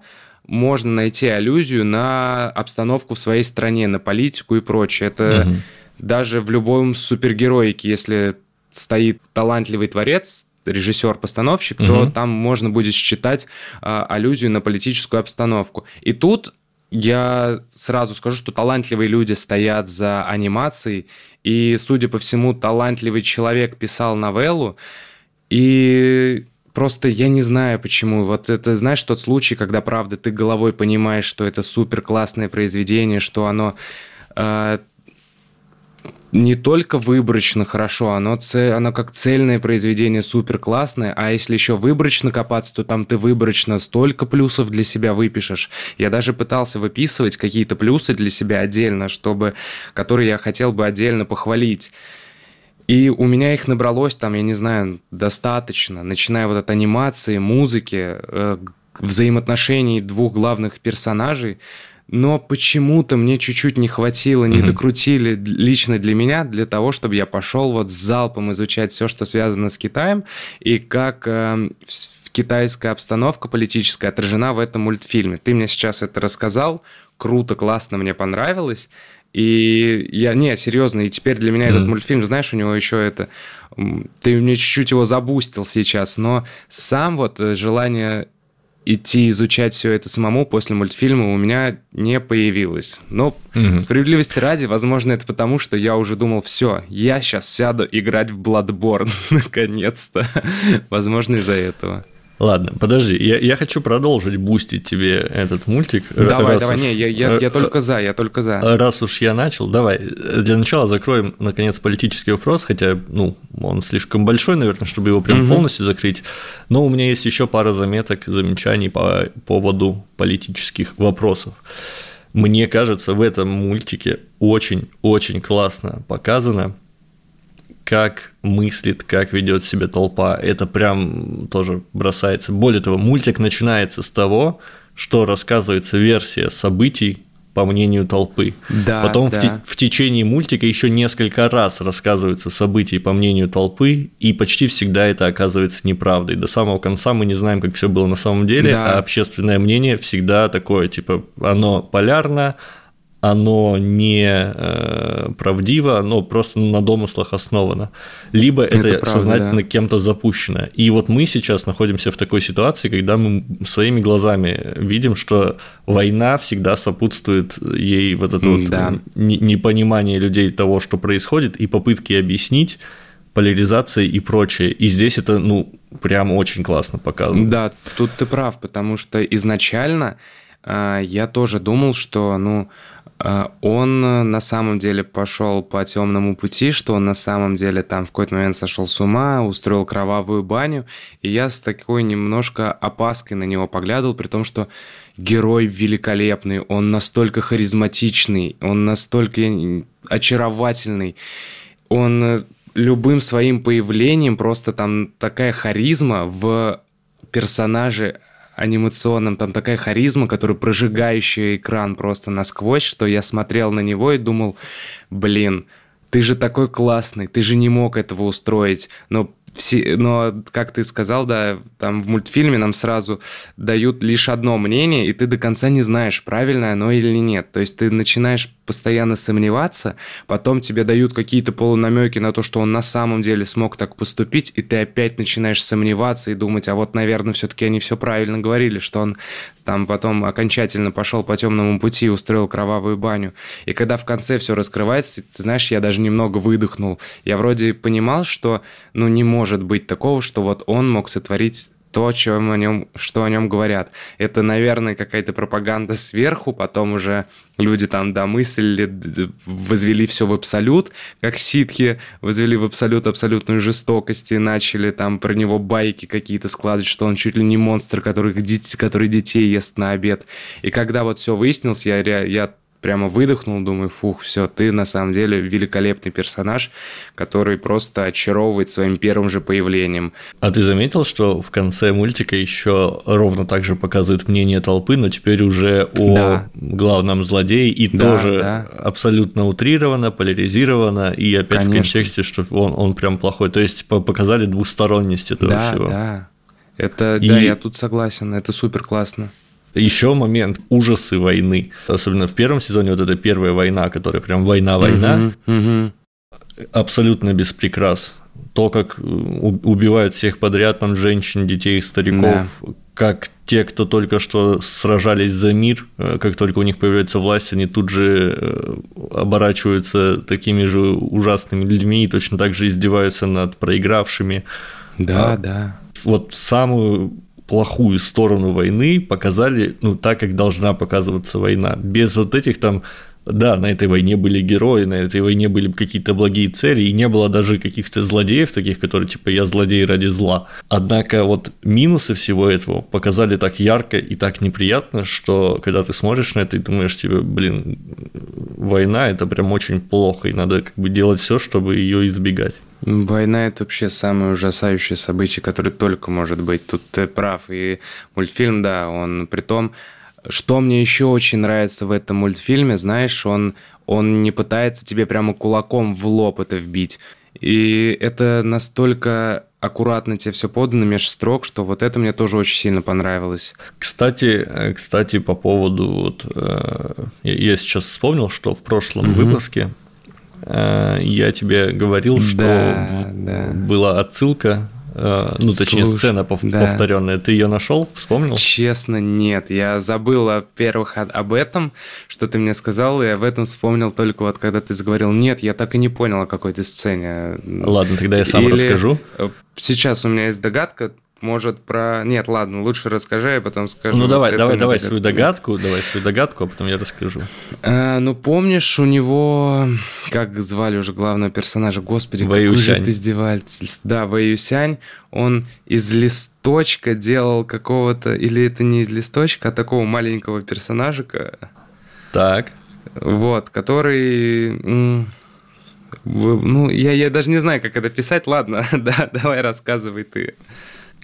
можно найти аллюзию на обстановку в своей стране, на политику и прочее. Это Мгм. даже в любом супергероике, если стоит талантливый творец, режиссер-постановщик, то Мгм. там можно будет считать а, аллюзию на политическую обстановку. И тут я сразу скажу, что талантливые люди стоят за анимацией, и, судя по всему, талантливый человек писал новеллу, и просто я не знаю почему. Вот это, знаешь, тот случай, когда, правда, ты головой понимаешь, что это супер классное произведение, что оно э, не только выборочно хорошо, оно, це- оно как цельное произведение супер классное, а если еще выборочно копаться, то там ты выборочно столько плюсов для себя выпишешь. Я даже пытался выписывать какие-то плюсы для себя отдельно, чтобы, которые я хотел бы отдельно похвалить. И у меня их набралось там, я не знаю, достаточно, начиная вот от анимации, музыки, э, взаимоотношений двух главных персонажей. Но почему-то мне чуть-чуть не хватило, не докрутили лично для меня, для того, чтобы я пошел вот с залпом изучать все, что связано с Китаем, и как э, китайская обстановка политическая отражена в этом мультфильме. Ты мне сейчас это рассказал, круто, классно, мне понравилось. И я, не, серьезно, и теперь для меня этот Мгм. мультфильм, знаешь, у него еще это... Ты мне чуть-чуть его забустил сейчас, но сам вот э, желание идти изучать все это самому после мультфильма у меня не появилось. Но Мгм. справедливости ради, возможно, это потому, что я уже думал, все, я сейчас сяду играть в Bloodborne, наконец-то. Возможно, из-за этого. Ладно, подожди, я, я хочу продолжить бустить тебе этот мультик. Давай, раз давай, уж- не, я, я, я э, только за, я только за. Раз уж я начал, давай. Для начала закроем, наконец, политический вопрос, хотя, ну, он слишком большой, наверное, чтобы его прям Мгм. полностью закрыть. Но у меня есть еще пара заметок, замечаний по поводу политических вопросов. Мне кажется, в этом мультике очень-очень классно показано, как мыслит, как ведет себя толпа. Это прям тоже бросается. Более того, мультик начинается с того, что рассказывается версия событий по мнению толпы. Да, Потом в, да. те- в течение мультика еще несколько раз рассказываются события по мнению толпы, и почти всегда это оказывается неправдой. До самого конца мы не знаем, как все было на самом деле, Да. а общественное мнение всегда такое, типа, оно полярно, оно не э, правдиво, оно просто на домыслах основано. Либо это, Это правда, сознательно да. кем-то запущено. И вот мы сейчас находимся в такой ситуации, когда мы своими глазами видим, что война всегда сопутствует ей вот это вот Да. не- непонимание людей того, что происходит, и попытки объяснить, поляризация и прочее. И здесь это, ну, прям очень классно показано. Да, тут ты прав, потому что изначально э, я тоже думал, что, ну, э, он на самом деле пошел по темному пути, что он на самом деле там в какой-то момент сошел с ума, устроил кровавую баню, и я с такой немножко опаской на него поглядывал, при том, что герой великолепный, он настолько харизматичный, он настолько очаровательный, он э, любым своим появлением просто там такая харизма в персонаже анимационном, там такая харизма, которая прожигающая экран просто насквозь, что я смотрел на него и думал, блин, ты же такой классный, ты же не мог этого устроить, но все, но, как ты сказал, да, там в мультфильме нам сразу дают лишь одно мнение, и ты до конца не знаешь, правильно оно или нет. То есть ты начинаешь постоянно сомневаться, потом тебе дают какие-то полунамеки на то, что он на самом деле смог так поступить, и ты опять начинаешь сомневаться и думать, а вот, наверное, все-таки они все правильно говорили, что он там потом окончательно пошел по темному пути и устроил кровавую баню. И когда в конце все раскрывается, ты знаешь, я даже немного выдохнул. Я вроде понимал, что, ну, не может быть такого, что вот он мог сотворить то, чем о нем, что о нем говорят. Это, наверное, какая-то пропаганда сверху, потом уже люди там домыслили, возвели все в абсолют, как ситхи возвели в абсолют абсолютную жестокость и начали там про него байки какие-то складывать, что он чуть ли не монстр, который, который детей ест на обед. И когда вот все выяснилось, я, я прямо выдохнул, думаю, фух, все, ты на самом деле великолепный персонаж, который просто очаровывает своим первым же появлением. А ты заметил, что в конце мультика еще ровно так же показывают мнение толпы, но теперь уже о да. главном злодее, и да, тоже да. абсолютно утрировано, поляризировано, и опять Конечно. в контексте, что он, он прям плохой. То есть показали двусторонность этого да, всего. Да, это, и... да, я тут согласен, это супер классно. Еще момент ужасы войны. Особенно в первом сезоне вот эта первая война, которая прям война-война. Угу, угу. Абсолютно без прикрас. То, как э, убивают всех подряд, там, женщин, детей, стариков, да. как те, кто только что сражались за мир, э, как только у них появляется власть, они тут же э, оборачиваются такими же ужасными людьми и точно так же издеваются над проигравшими. Да, а, да. Вот самую плохую сторону войны показали, ну, так, как должна показываться война. Без вот этих там да, на этой войне были герои, на этой войне были какие-то благие цели, и не было даже каких-то злодеев таких, которые типа «я злодей ради зла». Однако вот минусы всего этого показали так ярко и так неприятно, что когда ты смотришь на это и думаешь тебе, блин, война – это прям очень плохо, и надо как бы делать все, чтобы ее избегать. Война – это вообще самое ужасающее событие, которое только может быть. Тут ты прав. И мультфильм, да, он при том, что мне еще очень нравится в этом мультфильме, знаешь, он, он не пытается тебе прямо кулаком в лоб это вбить. И это настолько аккуратно тебе все подано меж строк, что вот это мне тоже очень сильно понравилось. Кстати, э, кстати, по поводу вот э, я сейчас вспомнил, что в прошлом угу. выпуске я тебе говорил, что да, да. была отсылка Э, ну, точнее, Слушай, сцена пов- да. повторенная. Ты ее нашел, вспомнил? Честно, нет. Я забыл, во-первых, об этом, что ты мне сказал, и об этом вспомнил только вот когда ты заговорил. Нет, я так и не понял о какой-то сцене. Ладно, тогда я сам Или... расскажу. Э, сейчас у меня есть догадка, может, про... Нет, ладно, лучше расскажи, а потом скажу. Ну, давай, давай, давай свою догадку, давай свою догадку, а потом я расскажу. А, ну, помнишь, у него... Как звали уже главного персонажа? Господи, Вэйюсянь. какой же издевательство. Да, Вэйюсянь, он из листочка делал какого-то... Или это не из листочка, а такого маленького персонажика. Так. Вот, который... Ну, я, я даже не знаю, как это писать. Ладно, да, давай рассказывай ты.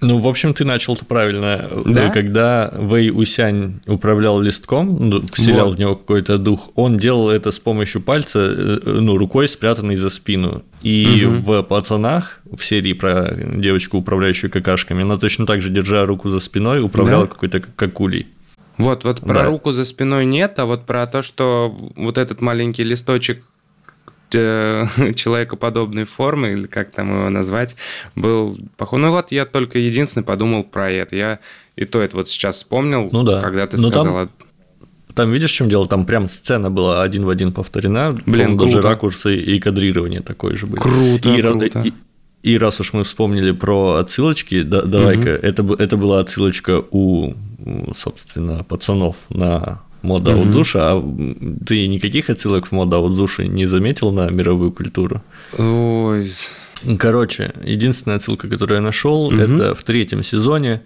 Ну, в общем, ты начал-то правильно. Да? Когда Вэй Усянь управлял листком, вселял вот. в него какой-то дух, он делал это с помощью пальца, э, ну, рукой, спрятанной за спину. И угу. в «Пацанах», в серии про девочку, управляющую какашками, она точно так же, держа руку за спиной, управляла да? какой-то какулей. Вот, вот про да. руку за спиной нет, а вот про то, что вот этот маленький листочек Э, человекоподобной формы, или как там его назвать, был похож. Ну вот я только единственный подумал про это. Я и то это вот сейчас вспомнил, ну, да. когда ты Но сказала... Там... Там видишь, в чем дело? Там прям сцена была один в один повторена. Блин, даже ракурсы и кадрирование такое же были. Круто, и, круто. И, И раз уж мы вспомнили про отсылочки, да, давай-ка, угу. это, это была отсылочка у, собственно, пацанов на мода mm-hmm. душа, а ты никаких отсылок в мода души не заметил на мировую культуру? Ой. Короче, единственная отсылка, которую я нашел, mm-hmm. это в третьем сезоне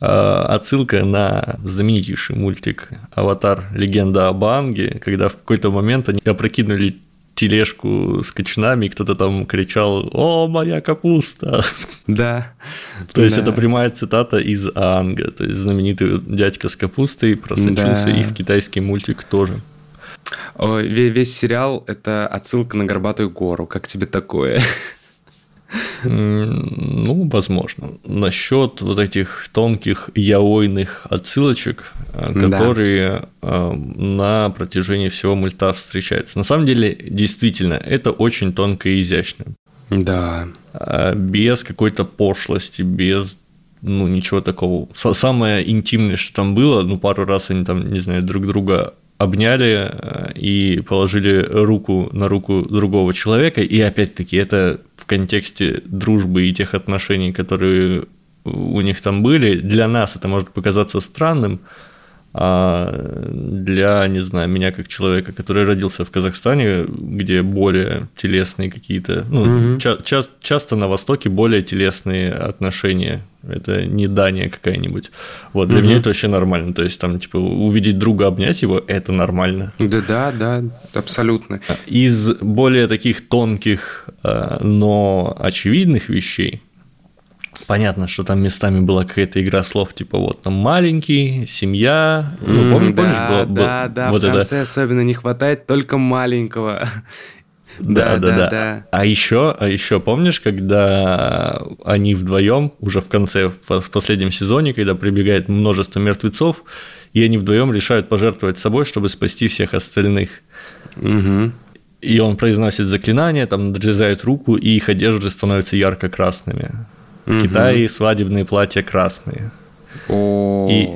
а, отсылка на знаменитейший мультик «Аватар. Легенда об Анге», когда в какой-то момент они опрокинули тележку с кочанами, и кто-то там кричал «О, моя капуста!» Да. То есть, это прямая цитата из Анга, то есть, знаменитый дядька с капустой просочился и в китайский мультик тоже. Весь сериал – это отсылка на Горбатую гору. Как тебе такое? Ну, возможно. Насчет вот этих тонких яойных отсылочек, э, которые да. на протяжении всего мульта встречаются. На самом деле, действительно, это очень тонко и изящно. Да. А, без какой-то пошлости, без ну, ничего такого. Самое интимное, что там было, ну, пару раз они там, не знаю, друг друга обняли э, и положили руку на руку другого человека, и опять-таки это контексте дружбы и тех отношений, которые у них там были, для нас это может показаться странным, а для, не знаю, меня как человека, который родился в Казахстане, где более телесные какие-то, ну, угу. ча- ча- часто на Востоке более телесные отношения это не Дания какая-нибудь. Вот, для угу. меня это вообще нормально. То есть, там, типа, увидеть друга, обнять его, это нормально. Да, да, да, абсолютно. Из более таких тонких, но очевидных вещей, понятно, что там местами была какая-то игра слов, типа, вот, там, маленький, семья, ну, помнишь, да, помнишь, было, да, да, вот в конце это... особенно не хватает только маленького. Да, да, да, да. А еще, а еще помнишь, когда они вдвоем уже в конце, в последнем сезоне, когда прибегает множество мертвецов, и они вдвоем решают пожертвовать собой, чтобы спасти всех остальных. Угу. И он произносит заклинание, там надрезает руку, и их одежды становятся ярко-красными. В угу. Китае свадебные платья красные. О. И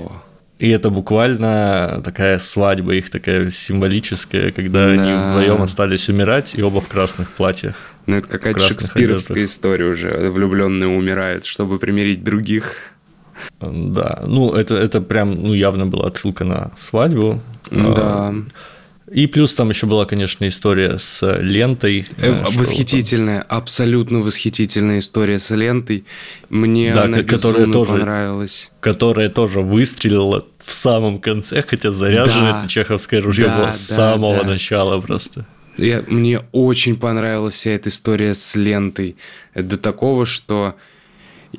и это буквально такая свадьба их такая символическая, когда да. они вдвоем остались умирать, и оба в красных платьях. Ну, это какая-то шекспировская одеждах. история уже. Влюбленные умирают, чтобы примирить других. Да, ну это, это прям ну, явно была отсылка на свадьбу. Да. А, и плюс там еще была, конечно, история с лентой. Э, восхитительная, там... абсолютно восхитительная история с лентой. Мне да, она которая тоже, понравилась. Которая тоже выстрелила в самом конце, хотя заряжено да, это чеховское ружье да, было да, с самого да. начала просто. Я, мне очень понравилась вся эта история с лентой. До такого, что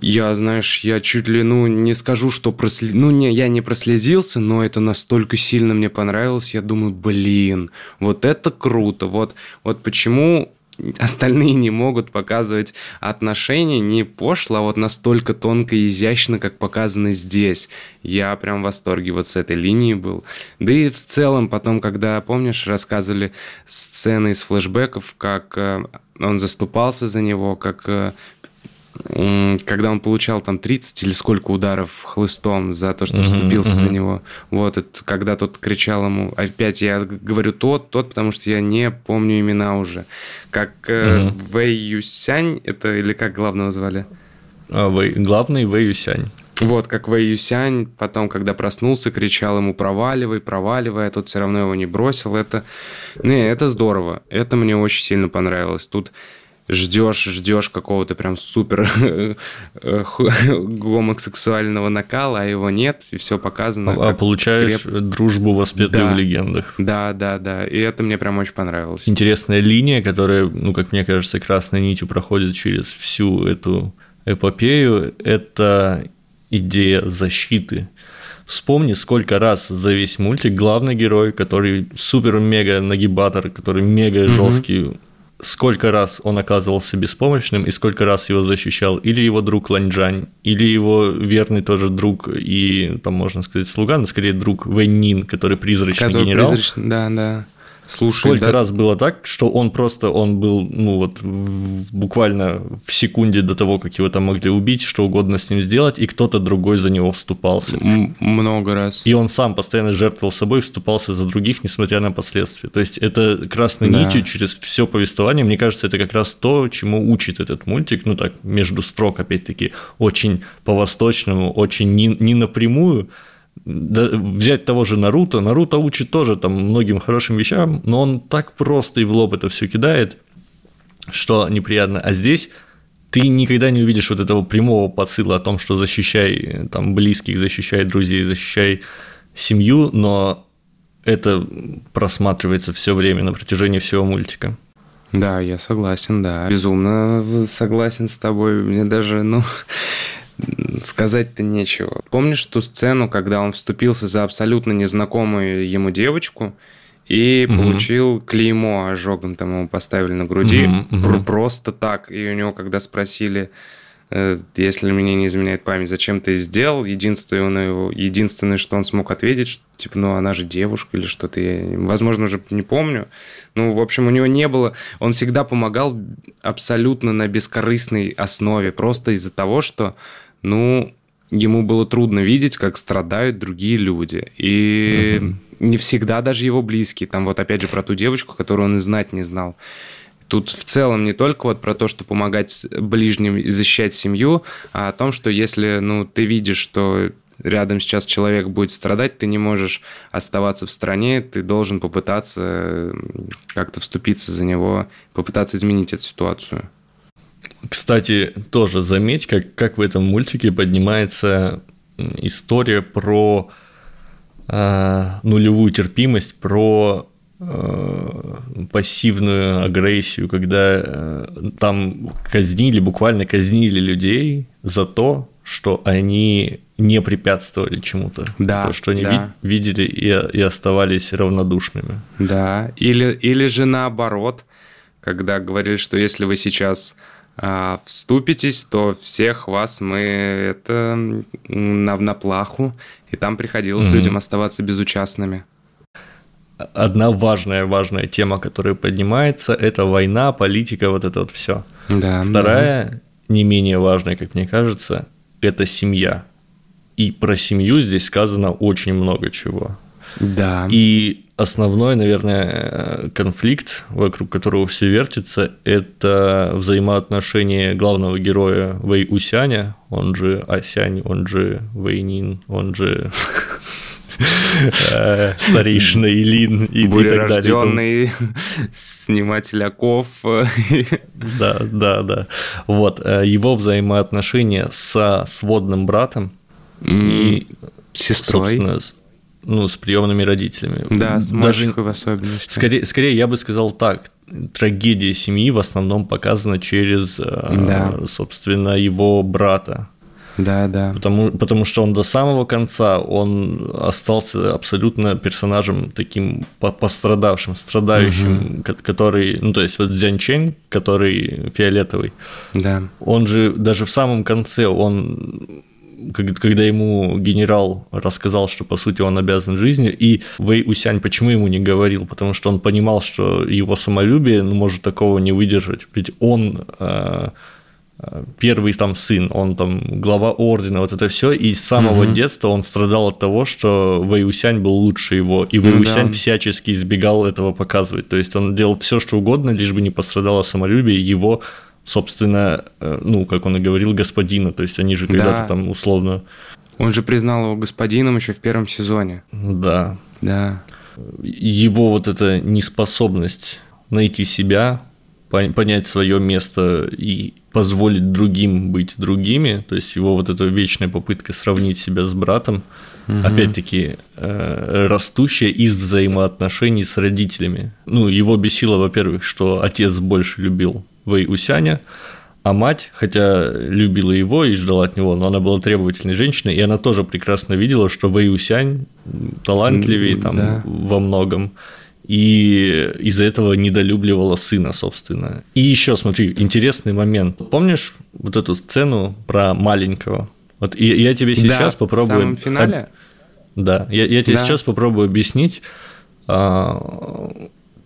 я, знаешь, я чуть ли, ну, не скажу, что прослез... Ну, не, я не прослезился, но это настолько сильно мне понравилось. Я думаю, блин, вот это круто. Вот, вот почему остальные не могут показывать отношения не пошло, а вот настолько тонко и изящно, как показано здесь. Я прям в восторге вот с этой линии был. Да и в целом потом, когда, помнишь, рассказывали сцены из флешбеков, как э, он заступался за него, как э, когда он получал там 30 или сколько ударов хлыстом за то, что uh-huh, вступился uh-huh. за него. Вот, это когда тот кричал ему, опять я говорю тот, тот, потому что я не помню имена уже. Как uh-huh. Вэй Юсянь, это или как главного звали? А, Вэй, главный Вэй Юсянь. Вот, как Вэй Юсянь, потом, когда проснулся, кричал ему «проваливай, проваливай», а тот все равно его не бросил. Это, не, это здорово. Это мне очень сильно понравилось. Тут ждешь, ждешь какого-то прям супер гомосексуального накала, а его нет, и все показано. А получаешь креп... дружбу воспетую да. в легендах. Да, да, да. И это мне прям очень понравилось. Интересная линия, которая, ну, как мне кажется, красной нитью проходит через всю эту эпопею, это идея защиты. Вспомни, сколько раз за весь мультик главный герой, который супер-мега нагибатор, который мега жесткий, mm-hmm сколько раз он оказывался беспомощным и сколько раз его защищал или его друг Ланьчжань, или его верный тоже друг и, там можно сказать, слуга, но скорее друг Вэньнин, который призрачный который генерал. Призрачный, да, да. Слушай, Сколько да... раз было так, что он просто, он был, ну вот, в, буквально в секунде до того, как его там могли убить, что угодно с ним сделать, и кто-то другой за него вступался. М- много раз. И он сам постоянно жертвовал собой, вступался за других, несмотря на последствия. То есть это красной да. нитью через все повествование, мне кажется, это как раз то, чему учит этот мультик, ну так, между строк, опять-таки, очень по-восточному, очень не, не напрямую, да, взять того же Наруто, Наруто учит тоже там многим хорошим вещам, но он так просто и в лоб это все кидает, что неприятно. А здесь ты никогда не увидишь вот этого прямого посыла о том, что защищай там близких, защищай друзей, защищай семью, но это просматривается все время на протяжении всего мультика. Да, я согласен, да. Безумно согласен с тобой. Мне даже, ну, сказать-то нечего. Помнишь ту сцену, когда он вступился за абсолютно незнакомую ему девочку и угу. получил клеймо ожогом, там ему поставили на груди, угу, угу. просто так. И у него, когда спросили, э, если мне не изменяет память, зачем ты сделал, единственное, единственное, что он смог ответить, что, типа, ну, она же девушка или что-то, я, возможно, уже не помню. Ну, в общем, у него не было... Он всегда помогал абсолютно на бескорыстной основе, просто из-за того, что ну, ему было трудно видеть, как страдают другие люди. И угу. не всегда даже его близкие. Там вот опять же про ту девочку, которую он и знать не знал. Тут в целом не только вот про то, что помогать ближним и защищать семью, а о том, что если ну, ты видишь, что рядом сейчас человек будет страдать, ты не можешь оставаться в стране, ты должен попытаться как-то вступиться за него, попытаться изменить эту ситуацию. Кстати, тоже заметь, как, как в этом мультике поднимается история про э, нулевую терпимость, про э, пассивную агрессию, когда э, там казнили, буквально казнили людей за то, что они не препятствовали чему-то, да, то, что они да. ви- видели и, и оставались равнодушными. Да, или, или же наоборот, когда говорили, что если вы сейчас вступитесь, то всех вас мы это на, на плаху, и там приходилось mm-hmm. людям оставаться безучастными. Одна важная важная тема, которая поднимается, это война, политика, вот это вот все. Да. Вторая, да. не менее важная, как мне кажется, это семья. И про семью здесь сказано очень много чего. Да. И основной, наверное, конфликт, вокруг которого все вертится, это взаимоотношения главного героя Вэй Усяня, он же Асянь, он же Вэйнин, он же э, старейшина Илин и, и так далее. сниматель оков. Да, да, да. Вот, э, его взаимоотношения со сводным братом и сестрой ну, с приемными родителями. Да, с Даже в особенности. Скорее, скорее, я бы сказал так, трагедия семьи в основном показана через, э, да. собственно, его брата. Да, да. Потому, потому что он до самого конца, он остался абсолютно персонажем таким пострадавшим, страдающим, угу. который, ну, то есть вот Зянчень, который фиолетовый, да. он же даже в самом конце, он когда ему генерал рассказал, что по сути он обязан жизнью, и Вэй Усянь почему ему не говорил? Потому что он понимал, что его самолюбие ну, может такого не выдержать. Ведь он э, э первый там сын, он там глава ордена, вот это все, и с самого угу. детства он страдал от того, что Вэй Усянь был лучше его, и Вэй Усянь да. всячески избегал этого показывать. То есть он делал все, что угодно, лишь бы не пострадало самолюбие его собственно, э, ну, как он и говорил, господина. То есть они же когда-то да. там условно... Он же признал его господином еще в первом сезоне. Да. Да. Его вот эта неспособность найти себя, понять свое место и позволить другим быть другими, то есть его вот эта вечная попытка сравнить себя с братом, угу. опять-таки э, растущая из взаимоотношений с родителями. Ну, его бесило, во-первых, что отец больше любил Вэй Усяня, а мать, хотя любила его и ждала от него, но она была требовательной женщиной, и она тоже прекрасно видела, что Вэй Усянь талантливее там да. во многом, и из-за этого недолюбливала сына, собственно. И еще, смотри, интересный момент. Помнишь вот эту сцену про маленького? Вот я, я тебе сейчас да, попробую... В самом финале? Да, я, я тебе да. сейчас попробую объяснить. А,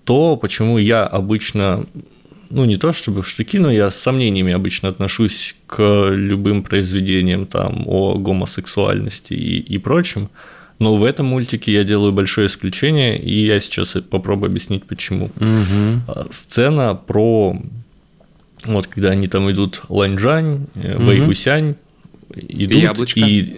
то, почему я обычно ну, не то чтобы в штыки, но я с сомнениями обычно отношусь к любым произведениям там о гомосексуальности и, и прочем. Но в этом мультике я делаю большое исключение, и я сейчас попробую объяснить, почему. Угу. Сцена про вот когда они там идут Ланьжань, угу. Вэйгусянь, идут и яблочко. и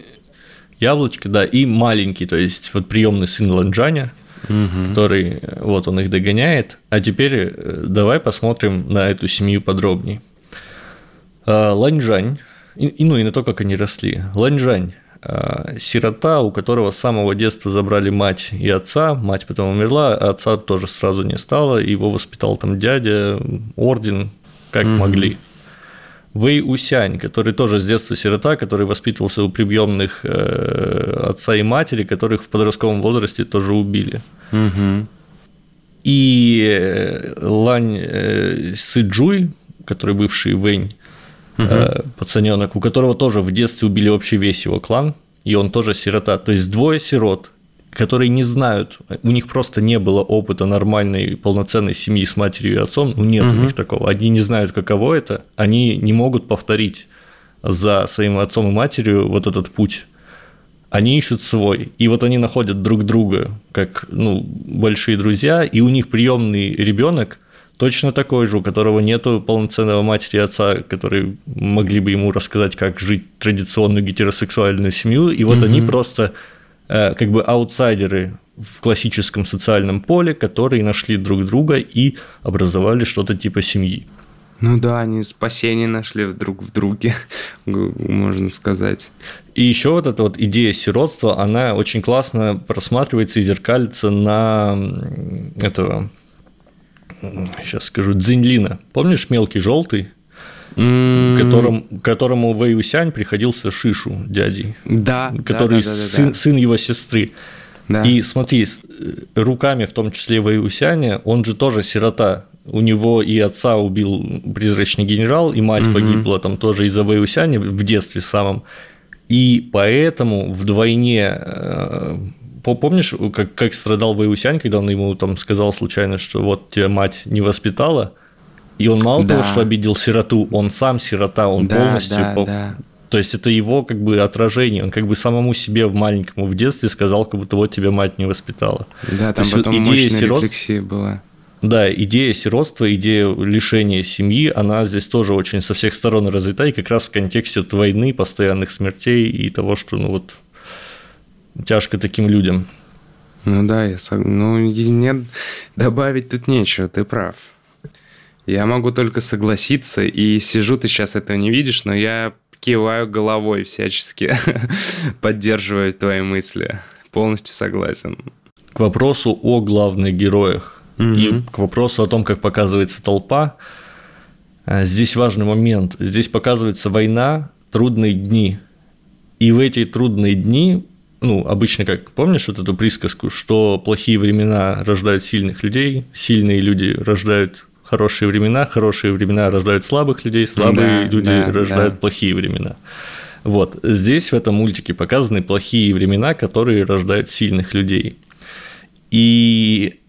яблочко, да, и маленький, то есть вот приемный сын Ланьжаня, угу. который вот он их догоняет. А теперь э, давай посмотрим на эту семью подробнее. А, Ланьжань, и, ну и на то, как они росли. Ланьжань а, сирота, у которого с самого детства забрали мать и отца, мать потом умерла, а отца тоже сразу не стало, его воспитал там дядя, орден, как mm могли. Вэй Усянь, который тоже с детства сирота, который воспитывался у приемных э, отца и матери, которых в подростковом возрасте тоже убили. Угу. И э, Лань э, Сыджуй, который бывший Вэнь, угу. пацаненок, у которого тоже в детстве убили вообще весь его клан, и он тоже сирота. То есть двое сирот, которые не знают, у них просто не было опыта нормальной полноценной семьи с матерью и отцом, ну нет угу. у них такого. Они не знают, каково это, они не могут повторить за своим отцом и матерью вот этот путь. Они ищут свой, и вот они находят друг друга как ну, большие друзья, и у них приемный ребенок точно такой же, у которого нет полноценного матери и отца, которые могли бы ему рассказать, как жить традиционную гетеросексуальную семью, и вот угу. они просто как бы аутсайдеры в классическом социальном поле, которые нашли друг друга и образовали что-то типа семьи. Ну да, они спасение нашли друг в друге, можно сказать. И еще вот эта вот идея сиротства, она очень классно просматривается и зеркалится на этого, сейчас скажу, Дзиньлина. Помнишь мелкий желтый? Mm. которым, которому Вэй Усянь приходился Шишу дядей, да, который да, да, да, сын, да. сын его сестры. Да. И смотри, э, руками, в том числе Вэй Усяня, он же тоже сирота. У него и отца убил призрачный генерал, и мать угу. погибла там тоже из-за Вэй Усяня в детстве самом. И поэтому вдвойне э, Помнишь, как, как страдал Вэйусянь, когда он ему там сказал случайно, что вот тебя мать не воспитала, и он мало да. того, что обидел сироту, он сам сирота, он да, полностью... Да, по... да. То есть это его как бы отражение, он как бы самому себе в маленькому в детстве сказал, как будто вот тебя мать не воспитала. Да, там потом идея мощная сирот... рефлексия была. Да, идея сиротства, идея лишения семьи, она здесь тоже очень со всех сторон развита, и как раз в контексте вот войны, постоянных смертей и того, что, ну вот, тяжко таким людям. Ну да, я сог... ну нет, добавить тут нечего, ты прав. Я могу только согласиться, и сижу, ты сейчас этого не видишь, но я киваю головой всячески, поддерживаю твои мысли. Полностью согласен. К вопросу о главных героях mm-hmm. и к вопросу о том, как показывается толпа, а, здесь важный момент. Здесь показывается война, трудные дни. И в эти трудные дни ну, обычно, как помнишь вот эту присказку, что плохие времена рождают сильных людей, сильные люди рождают хорошие времена, хорошие времена рождают слабых людей, слабые да, люди да, рождают да. плохие времена. Вот здесь в этом мультике показаны плохие времена, которые рождают сильных людей. И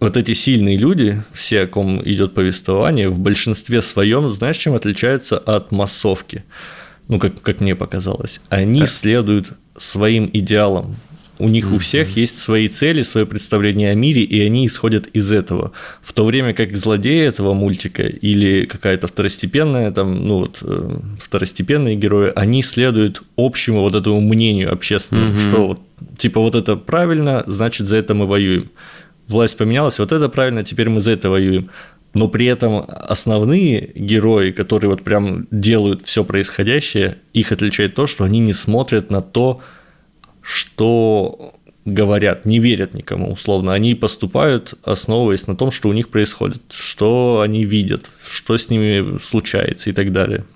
вот эти сильные люди, все, о ком идет повествование, в большинстве своем, знаешь, чем отличаются от массовки? Ну, как, как мне показалось. Они следуют своим идеалам, у них mm-hmm. у всех есть свои цели, свое представление о мире, и они исходят из этого. В то время как злодеи этого мультика или какая-то второстепенная, там, ну вот, э, второстепенные герои, они следуют общему вот этому мнению общественному, mm-hmm. что вот, типа вот это правильно, значит за это мы воюем. Власть поменялась, вот это правильно, теперь мы за это воюем. Но при этом основные герои, которые вот прям делают все происходящее, их отличает то, что они не смотрят на то, что говорят, не верят никому, условно. Они поступают, основываясь на том, что у них происходит, что они видят, что с ними случается и так далее.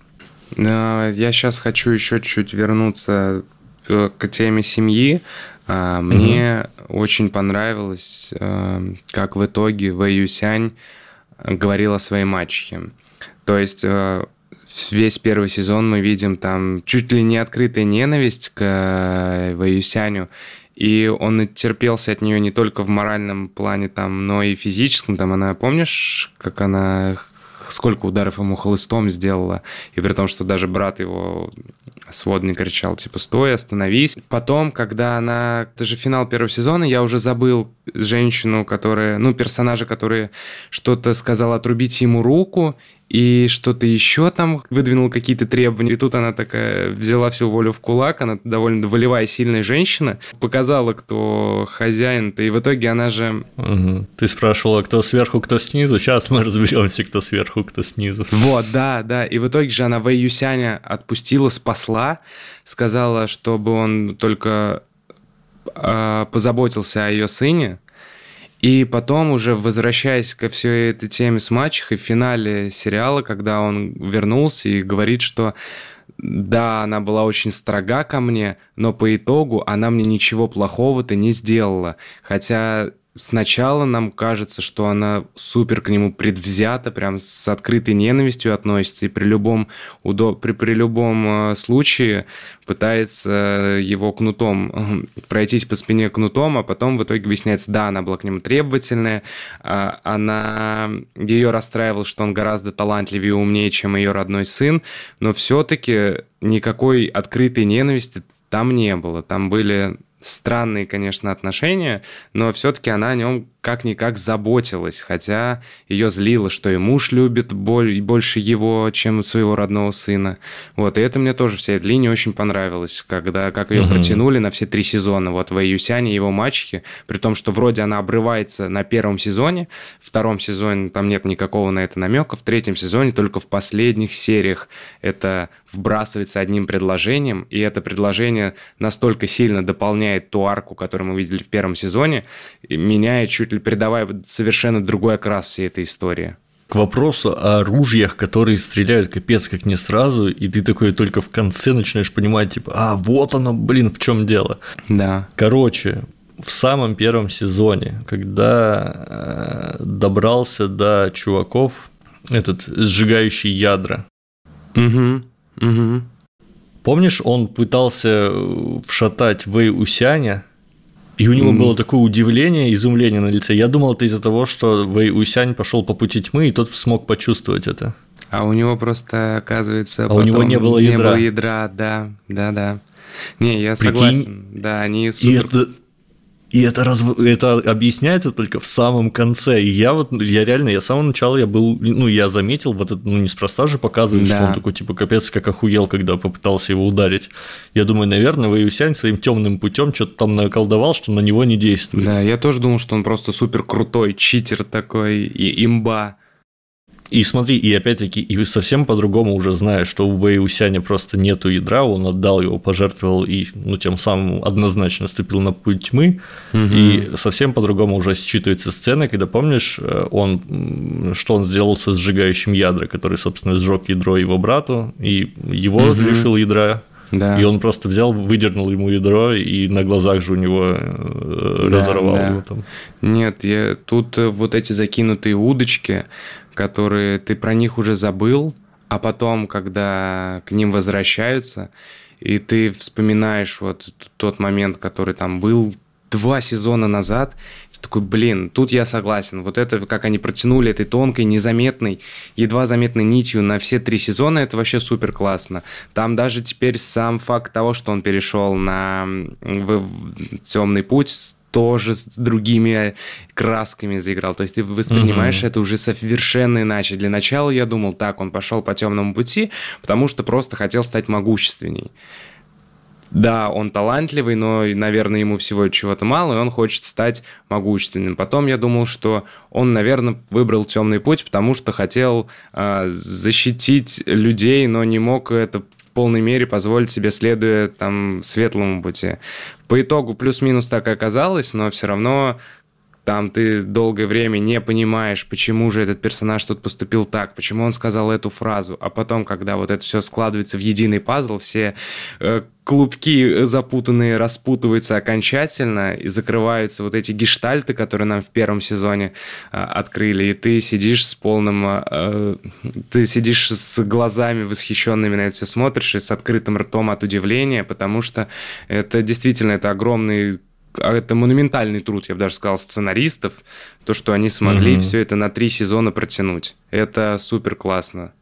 Я сейчас хочу еще чуть вернуться э, к теме семьи. А, мне угу. очень понравилось, э, как в итоге Вэй Юсянь говорила о своей мачехе. То есть э, весь первый сезон мы видим там чуть ли не открытая ненависть к э, Ваюсяню и он терпелся от нее не только в моральном плане, там, но и физическом. Там она, помнишь, как она сколько ударов ему хлыстом сделала, и при том, что даже брат его сводный кричал, типа, стой, остановись. Потом, когда она... Это же финал первого сезона, я уже забыл женщину, которая... Ну, персонажа, который что-то сказал отрубить ему руку, и что-то еще там выдвинул какие-то требования. И тут она такая взяла всю волю в кулак, она довольно волевая, сильная женщина, показала, кто хозяин-то, и в итоге она же... Угу. Ты спрашивала, кто сверху, кто снизу, сейчас мы разберемся, кто сверху, кто снизу. Вот, да, да, и в итоге же она Вэй Юсяня отпустила, спасла, сказала, чтобы он только э, позаботился о ее сыне, и потом, уже возвращаясь ко всей этой теме с мачехой, в финале сериала, когда он вернулся и говорит, что да, она была очень строга ко мне, но по итогу она мне ничего плохого-то не сделала. Хотя Сначала нам кажется, что она супер к нему предвзята, прям с открытой ненавистью относится, и при любом, удоб... при, при любом э, случае пытается его кнутом, пройтись по спине кнутом, а потом в итоге выясняется, да, она была к нему требовательная, а она... ее расстраивало, что он гораздо талантливее и умнее, чем ее родной сын, но все-таки никакой открытой ненависти там не было. Там были странные, конечно, отношения, но все-таки она о нем как-никак заботилась, хотя ее злило, что и муж любит больше его, чем своего родного сына. Вот, и это мне тоже вся эта линия очень понравилась, когда, как ее угу. протянули на все три сезона, вот, в Юсяне и его мачехе, при том, что вроде она обрывается на первом сезоне, в втором сезоне там нет никакого на это намека, в третьем сезоне только в последних сериях это вбрасывается одним предложением, и это предложение настолько сильно дополняет ту арку, которую мы видели в первом сезоне, меняет чуть ли придавая совершенно другой окрас всей этой истории. К вопросу о ружьях, которые стреляют капец как не сразу, и ты такой только в конце начинаешь понимать, типа, а, вот оно, блин, в чем дело. Да. Короче, в самом первом сезоне, когда э, добрался до чуваков, этот сжигающий ядра. Угу, угу. Помнишь, он пытался вшатать Вэй Усяня, и у него mm. было такое удивление, изумление на лице. Я думал, это из-за того, что Вэй Усянь пошел по пути тьмы, и тот смог почувствовать это. А у него просто, оказывается, а у него не было ядра. Не было ядра, да, да, да. Не, я Прикинь? согласен. Да, они супер... И это, и это, раз, это объясняется только в самом конце. И я вот, я реально, я с самого начала я был, ну, я заметил, вот это, ну, неспроста же показывает, да. что он такой, типа, капец, как охуел, когда попытался его ударить. Я думаю, наверное, Вэйюсянь своим темным путем что-то там наколдовал, что на него не действует. Да, я тоже думал, что он просто супер крутой читер такой и имба. И смотри, и опять-таки, и совсем по-другому уже зная, что у Вэй Усяня просто нету ядра, он отдал его, пожертвовал и, ну, тем самым однозначно ступил на путь тьмы, угу. и совсем по-другому уже считывается сцена, когда, помнишь, э, он, что он сделал со сжигающим ядра, который, собственно, сжег ядро его брату, и его угу. лишил ядра, да. И он просто взял, выдернул ему ядро, и на глазах же у него э, да, разорвал да. его там. Нет, я, тут э, вот эти закинутые удочки, которые ты про них уже забыл, а потом, когда к ним возвращаются, и ты вспоминаешь вот тот момент, который там был два сезона назад, ты такой, блин, тут я согласен. Вот это, как они протянули этой тонкой, незаметной, едва заметной нитью на все три сезона, это вообще супер классно. Там даже теперь сам факт того, что он перешел на в, темный путь, тоже с другими красками заиграл. То есть ты воспринимаешь угу. это уже совершенно иначе. Для начала я думал, так, он пошел по темному пути, потому что просто хотел стать могущественней. Да, он талантливый, но, наверное, ему всего чего-то мало, и он хочет стать могущественным. Потом я думал, что он, наверное, выбрал темный путь, потому что хотел э, защитить людей, но не мог это полной мере позволить себе, следуя там светлому пути. По итогу плюс-минус так и оказалось, но все равно там ты долгое время не понимаешь, почему же этот персонаж тут поступил так, почему он сказал эту фразу, а потом, когда вот это все складывается в единый пазл, все э, клубки запутанные распутываются окончательно и закрываются вот эти гештальты, которые нам в первом сезоне э, открыли, и ты сидишь с полным, э, ты сидишь с глазами восхищенными на это все смотришь и с открытым ртом от удивления, потому что это действительно это огромный это монументальный труд, я бы даже сказал, сценаристов, то, что они смогли mm-hmm. все это на три сезона протянуть. Это супер классно.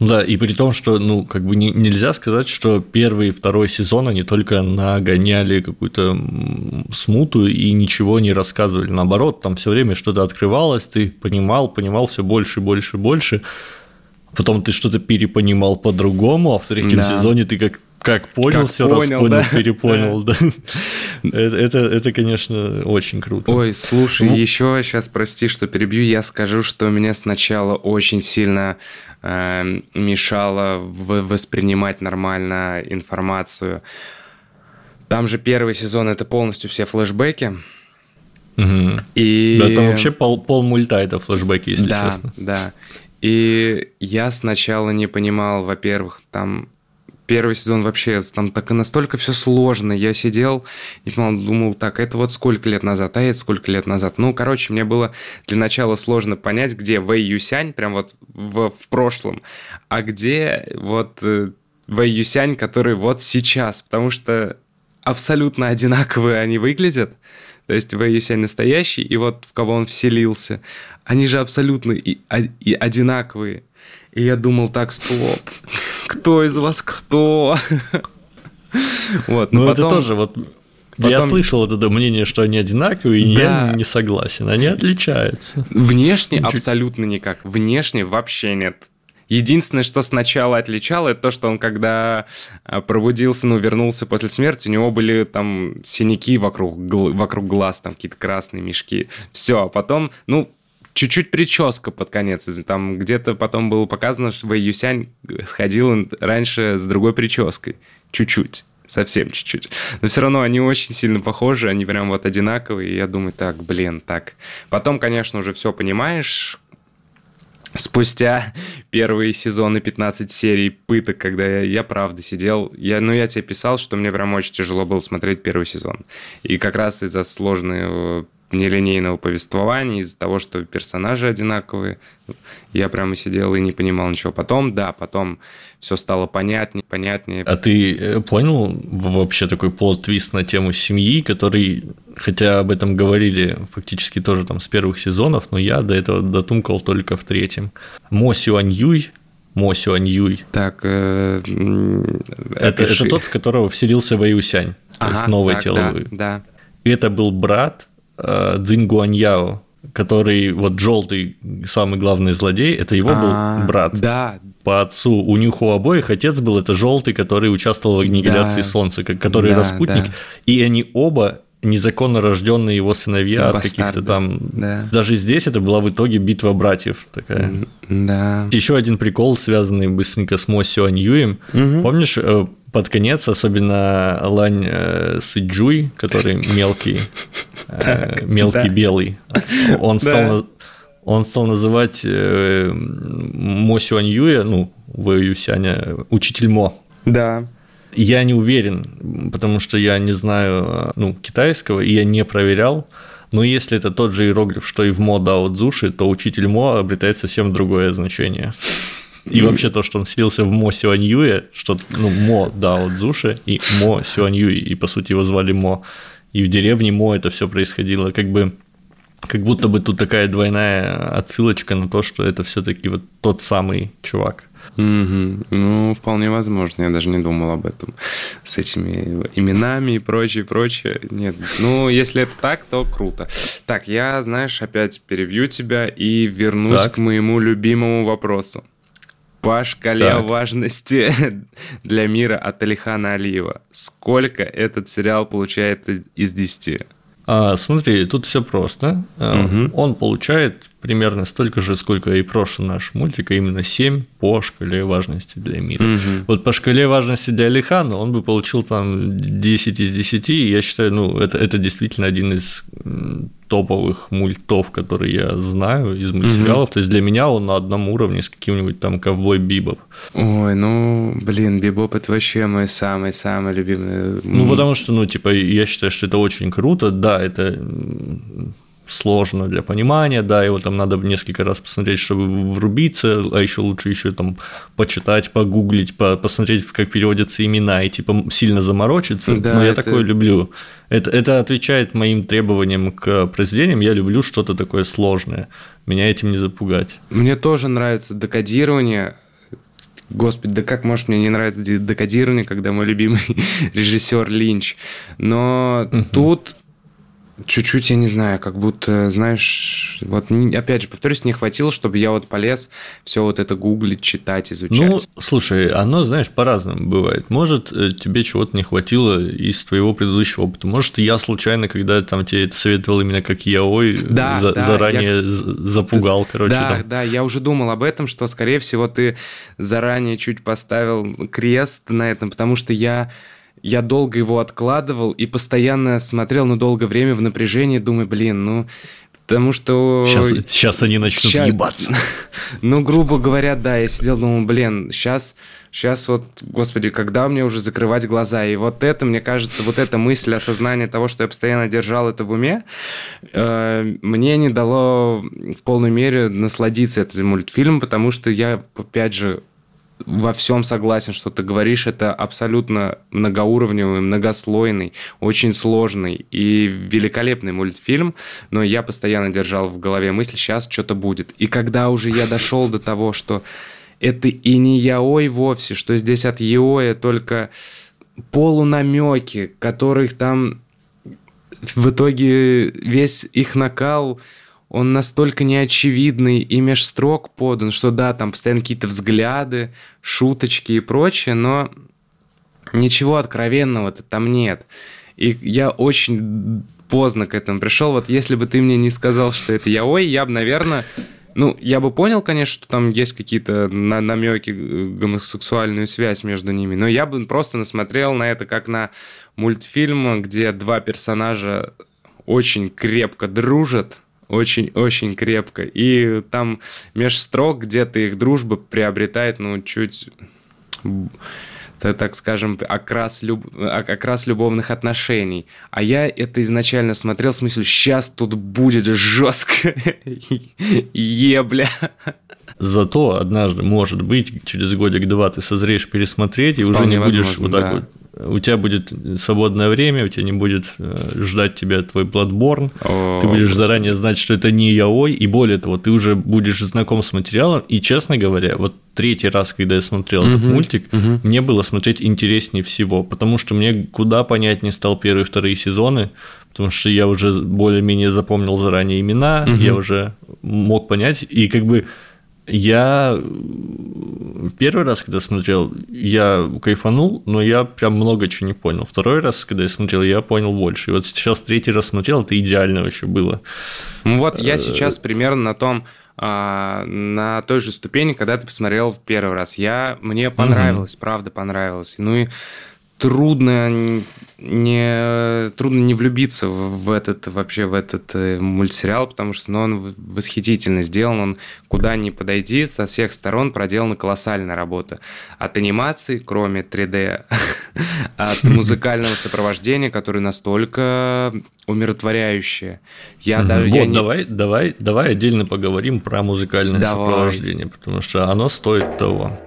Да, и при том, что, ну, как бы не, нельзя сказать, что первый и второй сезон они только нагоняли какую-то смуту и ничего не рассказывали. Наоборот, там все время что-то открывалось, ты понимал, понимал все больше, больше, больше. Потом ты что-то перепонимал по-другому, а в третьем да. сезоне ты как как понял, как все понял, раз понял, да? перепонял, да. это, это, это, конечно, очень круто. Ой, слушай, ну... еще сейчас прости, что перебью, я скажу, что меня сначала очень сильно э, мешало воспринимать нормально информацию. Там же первый сезон это полностью все флешбеки. Угу. И... Да, там вообще пол, пол мульта это флешбеки, если да, честно. Да, И я сначала не понимал, во-первых, там первый сезон вообще там так и настолько все сложно. Я сидел и думал, так, это вот сколько лет назад, а это сколько лет назад. Ну, короче, мне было для начала сложно понять, где Вэй Юсянь, прям вот в, в прошлом, а где вот э, Вэй Юсянь, который вот сейчас, потому что абсолютно одинаковые они выглядят. То есть Вэй Юсянь настоящий, и вот в кого он вселился. Они же абсолютно и, и одинаковые. И я думал, так, стоп, кто из вас кто? Вот, ну это тоже вот Потом... Я слышал это мнение, что они одинаковые, и да. я не согласен. Они отличаются. Внешне Чуть... абсолютно никак. Внешне вообще нет. Единственное, что сначала отличало, это то, что он, когда а, пробудился, ну, вернулся после смерти, у него были там синяки вокруг, вокруг глаз, там какие-то красные мешки. Все, а потом, ну, чуть-чуть прическа под конец. Там где-то потом было показано, что Вэй Юсянь сходил раньше с другой прической. Чуть-чуть. Совсем чуть-чуть. Но все равно они очень сильно похожи, они прям вот одинаковые. И я думаю, так, блин, так. Потом, конечно, уже все понимаешь, спустя первые сезоны 15 серий пыток, когда я, я правда сидел, я, ну, я тебе писал, что мне прям очень тяжело было смотреть первый сезон. И как раз из-за сложной нелинейного повествования, из-за того, что персонажи одинаковые. Я прямо сидел и не понимал ничего. Потом, да, потом все стало понятнее, понятнее. А ты э, понял вообще такой плод-твист на тему семьи, который, хотя об этом говорили фактически тоже там с первых сезонов, но я до этого дотумкал только в третьем. Мо Сюань Юй, Мо Сюань Юй. Так, э, это, это тот, в которого вселился Вэй Усянь, ага, то есть новое так, тело. Да, да. Это был брат Цзинь Гуаньяо, который вот желтый самый главный злодей, это его был а, брат. Да. По отцу у них у обоих отец был это желтый, который участвовал в аннигиляции да. Солнца, который да, распутник, да. и они оба незаконно рожденные его сыновья от каких-то там. Да. Даже здесь это была в итоге битва братьев такая. Да. Еще один прикол, связанный быстренько с Мо Сюань Юем. Угу. Помнишь, э, под конец, особенно Лань э, Сыджуй, который мелкий, э, мелкий белый, он стал он стал называть Мо Сюань Юя, ну, Вэй Юсяня, учитель Мо. Да. Я не уверен, потому что я не знаю ну, китайского, и я не проверял. Но если это тот же иероглиф, что и в Мо Дао Цзуши, то учитель Мо обретает совсем другое значение. И вообще то, что он селился в Мо Сюаньюе, что, ну, Мо Дао Цзуши и Мо Сюаньюй, и, по сути, его звали Мо. И в деревне Мо это все происходило. Как бы как будто бы тут такая двойная отсылочка на то, что это все-таки вот тот самый чувак. Угу. Ну, вполне возможно, я даже не думал об этом. С этими именами и прочее, прочее. Нет, ну, если это так, то круто. Так, я, знаешь, опять перевью тебя и вернусь так. к моему любимому вопросу. По шкале так. важности для мира от Алихана Алиева. Сколько этот сериал получает из 10? А, смотри, тут все просто. Угу. Он получает примерно столько же, сколько и прошлый наш мультик, а именно 7 по шкале важности для мира. Угу. Вот по шкале важности для Алихана он бы получил там 10 из 10, и я считаю, ну, это, это действительно один из топовых мультов, которые я знаю из мультсериалов. Угу. То есть для меня он на одном уровне с каким-нибудь там ковбой Бибоп. Ой, ну, блин, Бибоп это вообще мой самый-самый любимый. Ну, потому что, ну, типа, я считаю, что это очень круто. Да, это сложно для понимания, да, его там надо несколько раз посмотреть, чтобы врубиться, а еще лучше еще там почитать, погуглить, по посмотреть, как переводятся имена и типа сильно заморочиться. Да, Но я это... такое люблю. Это, это отвечает моим требованиям к произведениям. Я люблю что-то такое сложное. Меня этим не запугать. Мне тоже нравится декодирование. Господи, да как может мне не нравится декодирование, когда мой любимый режиссер Линч. Но угу. тут чуть-чуть, я не знаю, как будто, знаешь, вот опять же, повторюсь, не хватило, чтобы я вот полез все вот это гуглить, читать, изучать. Ну, слушай, оно, знаешь, по-разному бывает. Может, э, тебе чего-то не хватило из твоего предыдущего опыта. Может, я случайно, когда там тебе это советовал именно как яой, да, за, да, заранее я... запугал, короче. Да, там. да, я уже думал об этом, что, скорее всего, ты заранее чуть поставил крест на этом, потому что я я долго его откладывал и постоянно смотрел, ну, долгое время в напряжении, думаю, блин, ну, потому что... Сейчас, сейчас они начнут сейчас... ебаться. Ну, грубо говоря, да, я сидел, думал, блин, сейчас, сейчас вот, господи, когда мне уже закрывать глаза? И вот это, мне кажется, вот эта мысль, осознание того, что я постоянно держал это в уме, э, мне не дало в полной мере насладиться этим мультфильмом, потому что я, опять же, во всем согласен, что ты говоришь. Это абсолютно многоуровневый, многослойный, очень сложный и великолепный мультфильм. Но я постоянно держал в голове мысль, сейчас что-то будет. И когда уже я дошел до того, что это и не яой вовсе, что здесь от яоя только полунамеки, которых там в итоге весь их накал он настолько неочевидный и меж строк подан, что да, там постоянно какие-то взгляды, шуточки и прочее, но ничего откровенного-то там нет. И я очень поздно к этому пришел. Вот если бы ты мне не сказал, что это яой, я бы, наверное, ну, я бы понял, конечно, что там есть какие-то на намеки, э, гомосексуальную связь между ними, но я бы просто насмотрел на это как на мультфильм, где два персонажа очень крепко дружат, очень-очень крепко. И там меж строк где-то их дружба приобретает, ну, чуть так скажем, окрас, люб... окрас любовных отношений. А я это изначально смотрел с мыслью, сейчас тут будет жестко ебля. Зато однажды, может быть, через годик-два ты созреешь пересмотреть, и Вполне уже не возможно, будешь вот так да. вот у тебя будет свободное время, у тебя не будет э, ждать тебя твой Bloodborne, О, ты будешь заранее знать, что это не яой, и более того, ты уже будешь знаком с материалом, и, честно говоря, вот третий раз, когда я смотрел uh-huh, этот мультик, uh-huh. мне было смотреть интереснее всего, потому что мне куда понятнее стал первые и вторые сезоны, потому что я уже более-менее запомнил заранее имена, uh-huh. я уже мог понять, и как бы я первый раз, когда смотрел, я кайфанул, но я прям много чего не понял. Второй раз, когда я смотрел, я понял больше. И вот сейчас третий раз смотрел, это идеально вообще было. Ну вот я э, сейчас примерно на том, а, на той же ступени, когда ты посмотрел в первый раз. Я, мне понравилось, угу. правда понравилось. Ну и трудно не трудно не влюбиться в, этот вообще в этот э, мультсериал, потому что ну, он восхитительно сделан, он куда ни подойди, со всех сторон проделана колоссальная работа. От анимации, кроме 3D, от музыкального сопровождения, которое настолько умиротворяющее. Я даже, вот, я не... давай, давай, давай отдельно поговорим про музыкальное давай. сопровождение, потому что оно стоит того.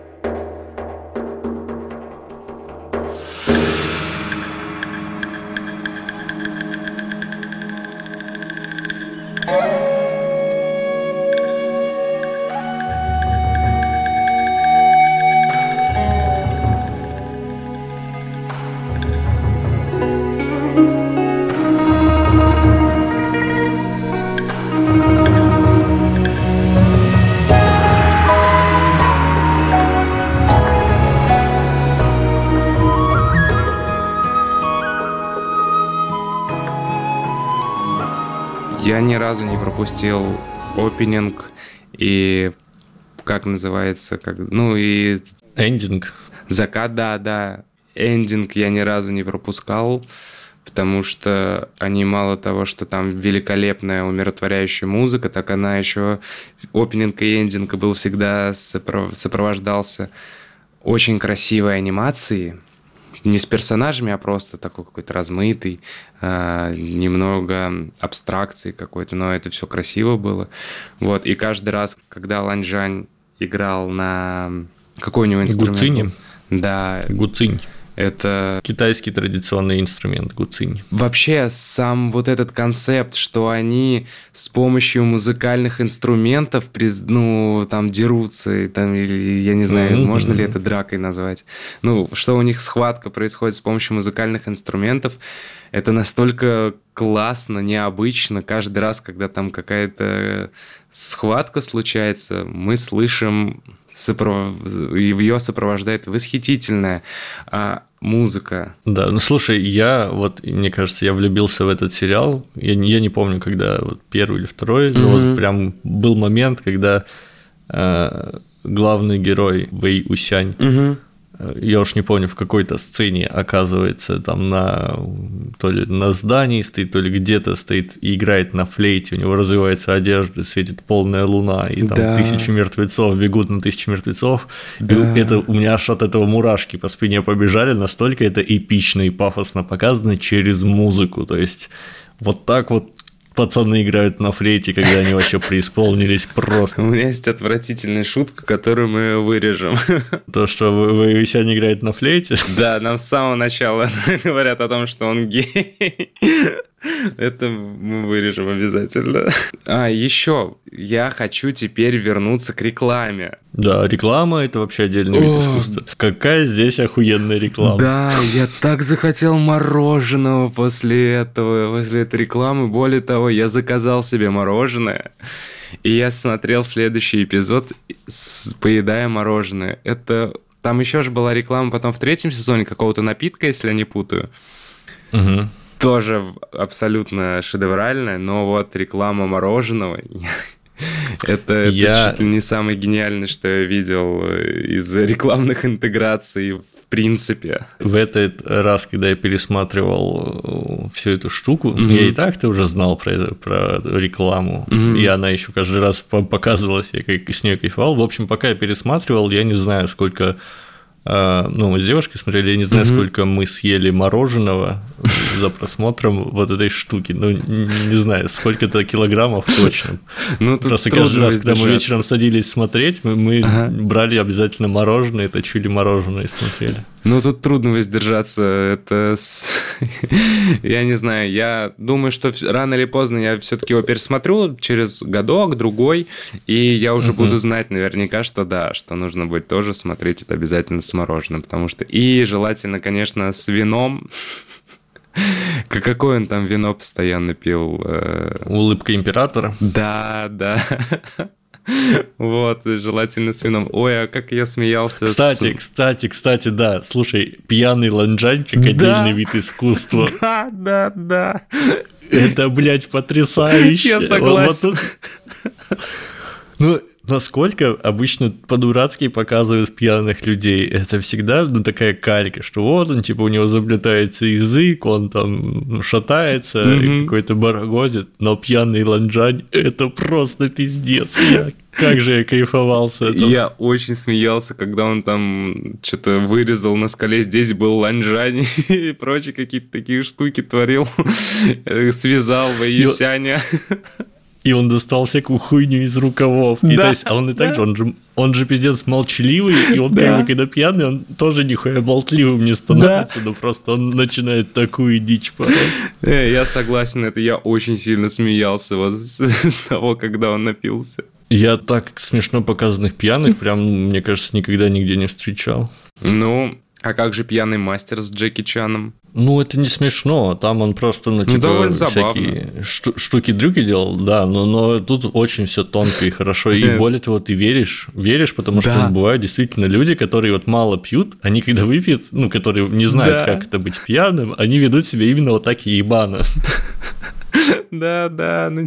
Пропустил опенинг и как называется, как, ну и... Эндинг. Закат, да, да. Эндинг я ни разу не пропускал, потому что они мало того, что там великолепная умиротворяющая музыка, так она еще опенинг и эндинг был всегда сопровождался очень красивой анимацией, не с персонажами, а просто такой какой-то размытый, э, немного абстракции какой-то, но это все красиво было. Вот, и каждый раз, когда Ланжань играл на какой у него инструмент? Гуцине. Да. Гуцинь. Это китайский традиционный инструмент гуцинь. Вообще сам вот этот концепт, что они с помощью музыкальных инструментов, ну там дерутся, там или я не знаю, mm-hmm. можно ли это дракой назвать. Ну что у них схватка происходит с помощью музыкальных инструментов, это настолько классно, необычно. Каждый раз, когда там какая-то схватка случается, мы слышим сопров... ее сопровождает восхитительная а, музыка. Да, ну слушай, я вот, мне кажется, я влюбился в этот сериал. Я, я не помню, когда вот первый или второй, mm-hmm. но вот прям был момент, когда э, главный герой Вэй Усянь mm-hmm я уж не помню, в какой-то сцене оказывается там на то ли на здании стоит, то ли где-то стоит и играет на флейте, у него развивается одежда, светит полная луна, и там да. тысячи мертвецов бегут на тысячи мертвецов. Да. И это у меня аж от этого мурашки по спине побежали, настолько это эпично и пафосно показано через музыку. То есть вот так вот пацаны играют на флейте, когда они вообще преисполнились просто. У меня есть отвратительная шутка, которую мы вырежем. То, что вы, вы Висян играет на флейте? Да, нам с самого начала говорят о том, что он гей. Это мы вырежем обязательно. А, еще я хочу теперь вернуться к рекламе. Да, реклама это вообще отдельный вид искусства. Какая здесь охуенная реклама. Да, я так захотел мороженого после этого, после этой рекламы. Более того, я заказал себе мороженое. И я смотрел следующий эпизод, поедая мороженое. Это там еще же была реклама потом в третьем сезоне какого-то напитка, если я не путаю. Угу тоже абсолютно шедевральная, но вот реклама мороженого это, это я... чуть ли не самый гениальный, что я видел э, из рекламных интеграций в принципе. В этот раз, когда я пересматривал э, всю эту штуку, mm-hmm. я и так-то уже знал про, это, про рекламу, mm-hmm. и она еще каждый раз показывалась, я как с нее кайфовал. В общем, пока я пересматривал, я не знаю, сколько ну, мы с девушкой смотрели, я не знаю, mm-hmm. сколько мы съели мороженого за просмотром вот этой штуки. Ну, не знаю, сколько-то килограммов точно. Ну, тут Просто каждый раз, когда мы вечером садились смотреть, мы, мы ага. брали обязательно мороженое, точили мороженое и смотрели. Ну, тут трудно воздержаться. Это... я не знаю, я думаю, что рано или поздно я все-таки его пересмотрю через годок, другой, и я уже буду знать наверняка, что да, что нужно будет тоже смотреть это обязательно с мороженым, потому что... И желательно, конечно, с вином. Какое он там вино постоянно пил? Э? Улыбка императора. Да, да. Вот, желательно с вином. Ой, а как я смеялся. Кстати, с... кстати, кстати, да. Слушай, пьяный ланжань как да. отдельный вид искусства. Да, да, да. Это, блядь, потрясающе. Я согласен. Вот, вот ну, насколько обычно по-дурацки показывают пьяных людей. Это всегда ну, такая калька, что вот он, типа, у него заплетается язык, он там шатается, mm-hmm. какой-то барагозит, но пьяный ланжань – это просто пиздец. Я как же я кайфовал с этого. Я очень смеялся, когда он там что-то вырезал на скале, здесь был ланжань и прочие какие-то такие штуки творил, связал в Юсяня и он достал всякую хуйню из рукавов. Да, и то есть, а он и так да. же, он же, он же пиздец молчаливый, и он да. как бы когда пьяный, он тоже нихуя болтливым не становится, да. но просто он начинает такую дичь порой. Э, я согласен, это я очень сильно смеялся вот с, с того, когда он напился. Я так смешно показанных пьяных, прям, мне кажется, никогда нигде не встречал. Ну, а как же пьяный мастер с Джеки Чаном? Ну, это не смешно. Там он просто, ну, типа, ну, всякие шту- штуки-дрюки делал, да, но, но тут очень все тонко и хорошо. И более того, ты веришь, веришь, потому что да. бывают действительно люди, которые вот мало пьют, они когда выпьют, ну, которые не знают, да. как это быть пьяным, они ведут себя именно вот так и ебано. Да, да, ну...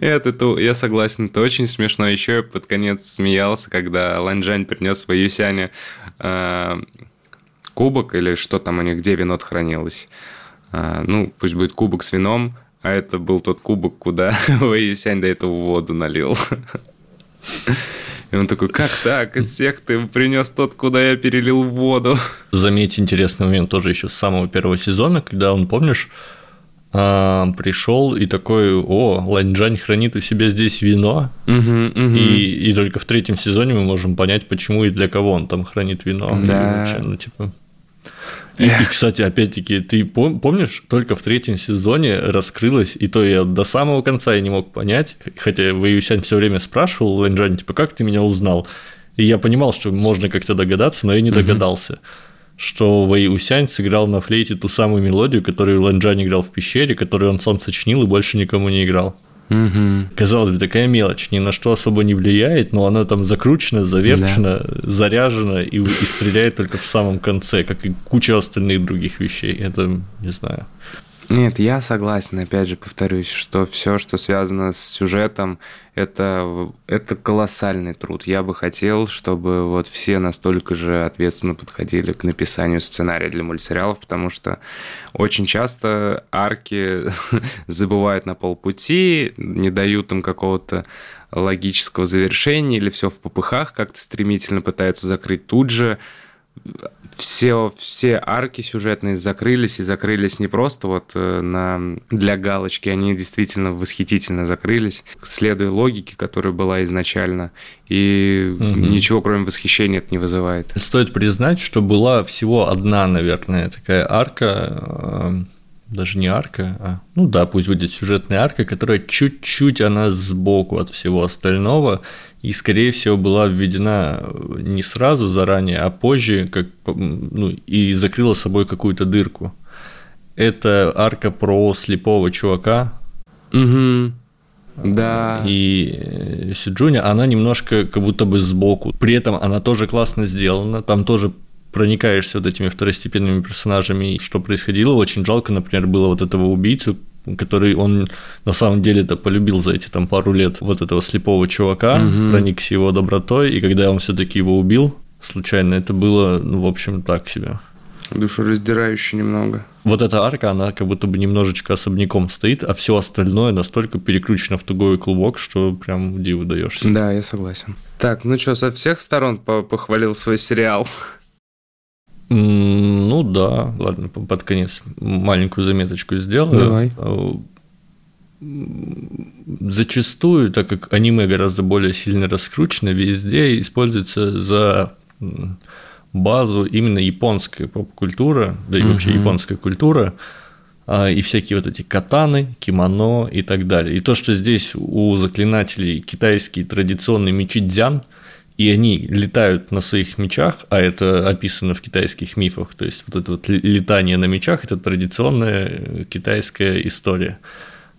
Это, то, я согласен, это очень смешно. Еще я под конец смеялся, когда Ланжань принес в Юсяне кубок или что там у них, где вино хранилось. Э, ну, пусть будет кубок с вином, а это был тот кубок, куда Вэй Юсянь до этого воду налил. И он такой, как так? Из всех ты принес тот, куда я перелил воду. Заметь интересный момент тоже еще с самого первого сезона, когда он, помнишь, а, пришел и такой, о, Ланьджань хранит у себя здесь вино, Угу, угу. и, и только в третьем сезоне мы можем понять, почему и для кого он там хранит вино. Да. вообще, ну, типа... И, и, кстати, опять-таки, ты пом- помнишь, только в третьем сезоне раскрылось, и то я до самого конца я не мог понять, хотя Вэйюсянь все время спрашивал Лэнджань, типа, как ты меня узнал? И я понимал, что можно как-то догадаться, но я не догадался, что Вэй Усянь сыграл на флейте ту самую мелодию, которую Лэнджань играл в пещере, которую он сам сочинил и больше никому не играл. Угу. Казалось бы, такая мелочь, ни на что особо не влияет, но она там закручена, заверчена, заряжена и, и стреляет только в самом конце, как и куча остальных других вещей. Это, не знаю. Нет, я согласен, опять же повторюсь, что все, что связано с сюжетом, это, это колоссальный труд. Я бы хотел, чтобы вот все настолько же ответственно подходили к написанию сценария для мультсериалов, потому что очень часто арки забывают на полпути, не дают им какого-то логического завершения или все в попыхах как-то стремительно пытаются закрыть тут же все, все арки сюжетные закрылись, и закрылись не просто вот э, на, для галочки, они действительно восхитительно закрылись, следуя логике, которая была изначально, и Мгм. ничего кроме восхищения это не вызывает. Стоит признать, что была всего одна, наверное, такая арка, э, даже не арка, а, ну да, пусть будет сюжетная арка, которая чуть-чуть она сбоку от всего остального, и, скорее всего, была введена э, не сразу заранее, а позже, как, ну, и закрыла собой какую-то дырку. Это арка про слепого чувака, Угу. Да. и э, Сиджуня, она немножко как будто бы сбоку. При этом она тоже классно сделана, там тоже проникаешься вот этими второстепенными персонажами, что происходило. Очень жалко, например, было вот этого убийцу, который он на самом деле-то полюбил за эти там пару лет вот этого слепого чувака, Мгм. проникся его добротой, и когда он все-таки его убил случайно, это было, ну, в общем, так себе. Душераздирающе немного. Вот эта арка, она как будто бы немножечко особняком стоит, а все остальное настолько перекручено в тугой клубок, что прям диву даешься. Да, я согласен. Так, ну что, со всех сторон по- похвалил свой сериал? Ну да, ладно, под конец маленькую заметочку сделаю. Давай. Э, Зачастую, так как аниме гораздо более сильно раскручено, везде используется за базу именно японская поп-культура, да и вообще Мгм. японская культура, а, и всякие вот эти катаны, кимоно и так далее. И то, что здесь у заклинателей китайские традиционные мечи дзян, и они летают на своих мечах, а это описано в китайских мифах, то есть вот это вот летание на мечах – это традиционная китайская история.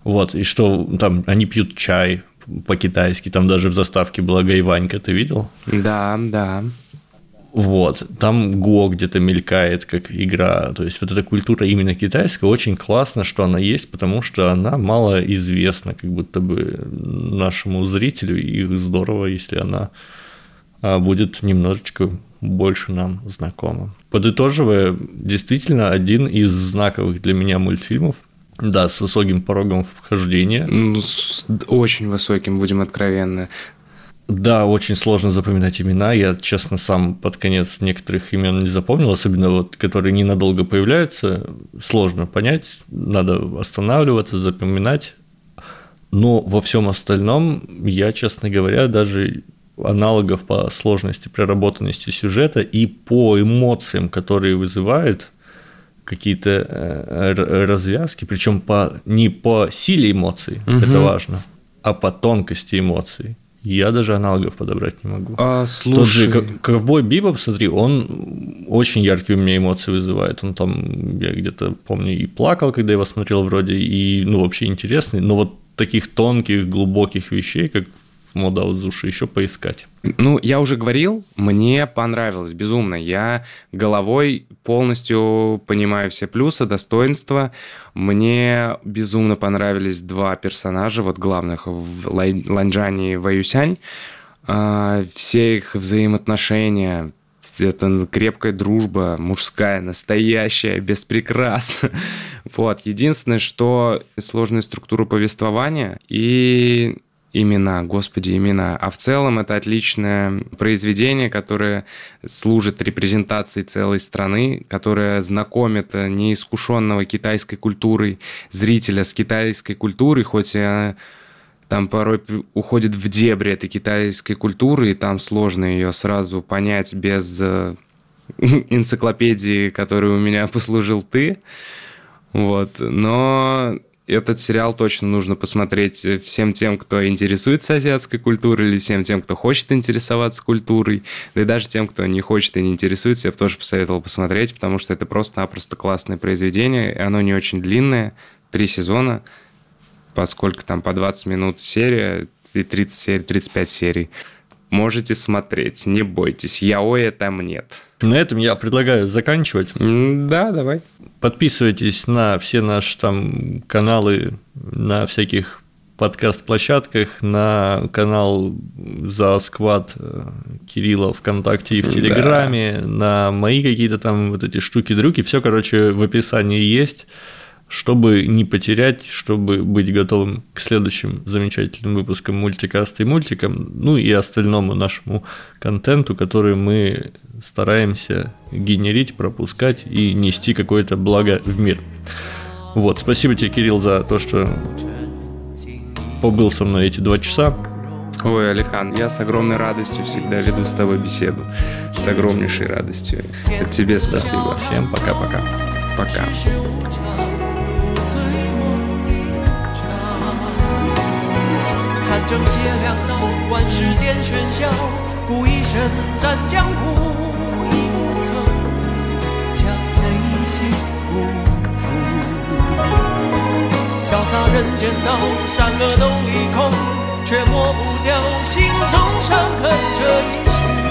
Вот, и что там они пьют чай по-китайски, там даже в заставке была гайванька, ты видел? Да, да. Вот, там Го где-то мелькает как игра, то есть вот эта культура именно китайская, очень классно, что она есть, потому что она мало известна как будто бы нашему зрителю, и здорово, если она будет немножечко больше нам знакома. Подытоживая, действительно один из знаковых для меня мультфильмов, да, с высоким порогом вхождения, с очень высоким, будем откровенны. Да, очень сложно запоминать имена. Я, честно, сам под конец некоторых имен не запомнил, особенно вот, которые ненадолго появляются. Сложно понять, надо останавливаться, запоминать. Но во всем остальном я, честно говоря, даже аналогов по сложности проработанности сюжета и по эмоциям, которые вызывают какие-то э, развязки, причем по, не по силе эмоций, Мгм. это важно, а по тонкости эмоций. Я даже аналогов подобрать не могу. А, Тот слушай, же Ко- Ковбой Бибоп, смотри, он очень яркие у меня эмоции вызывает. Он там, я где-то помню, и плакал, когда его смотрел вроде, и, ну, вообще интересный. Но вот таких тонких, глубоких вещей, как в Мо Дао Цзу Ши, еще поискать. Ну, я уже говорил, мне понравилось безумно. Я головой полностью понимаю все плюсы, достоинства. Мне безумно понравились два персонажа, вот главных, в Ланджани и Ваюсянь. А, Все их взаимоотношения, это крепкая дружба, мужская, настоящая, без прикрас. Вот. Единственное, что сложная структура повествования и имена, господи, имена. А в целом это отличное произведение, которое служит репрезентацией целой страны, которое знакомит неискушенного китайской культурой зрителя с китайской культурой, хоть и она там порой уходит в дебри этой китайской культуры, и там сложно ее сразу понять без э, энциклопедии, которую у меня послужил ты. Вот. Но этот сериал точно нужно посмотреть всем тем, кто интересуется азиатской культурой, или всем тем, кто хочет интересоваться культурой, да и даже тем, кто не хочет и не интересуется, я бы тоже посоветовал посмотреть, потому что это просто-напросто классное произведение, и оно не очень длинное, три сезона, поскольку там по 20 минут серия, и 30 серий, 35 серий. Можете смотреть, не бойтесь, яоя там нет. На этом я предлагаю заканчивать. Да, давай. Подписывайтесь на все наши там каналы, на всяких подкаст-площадках, на канал за сквад э, Кирилла ВКонтакте и в Телеграме, да. на мои какие-то там вот эти штуки-дрюки. Все, короче, в описании есть чтобы не потерять, чтобы быть готовым к следующим замечательным выпускам мультикаста и мультикам, ну и остальному нашему контенту, который мы стараемся генерить, пропускать и нести какое-то благо в мир. Вот, спасибо тебе, Кирилл, за то, что побыл со мной эти два часа. Ой, Алихан, я с огромной радостью всегда веду с тобой беседу. С огромнейшей радостью. Это тебе спасибо. Всем пока-пока. Пока. -пока. пока. 正邪两道，观世间喧嚣， 孤一身战江湖，亦不曾将内心辜负。潇洒人间道，善恶都离空，却抹不掉心中伤痕这一世。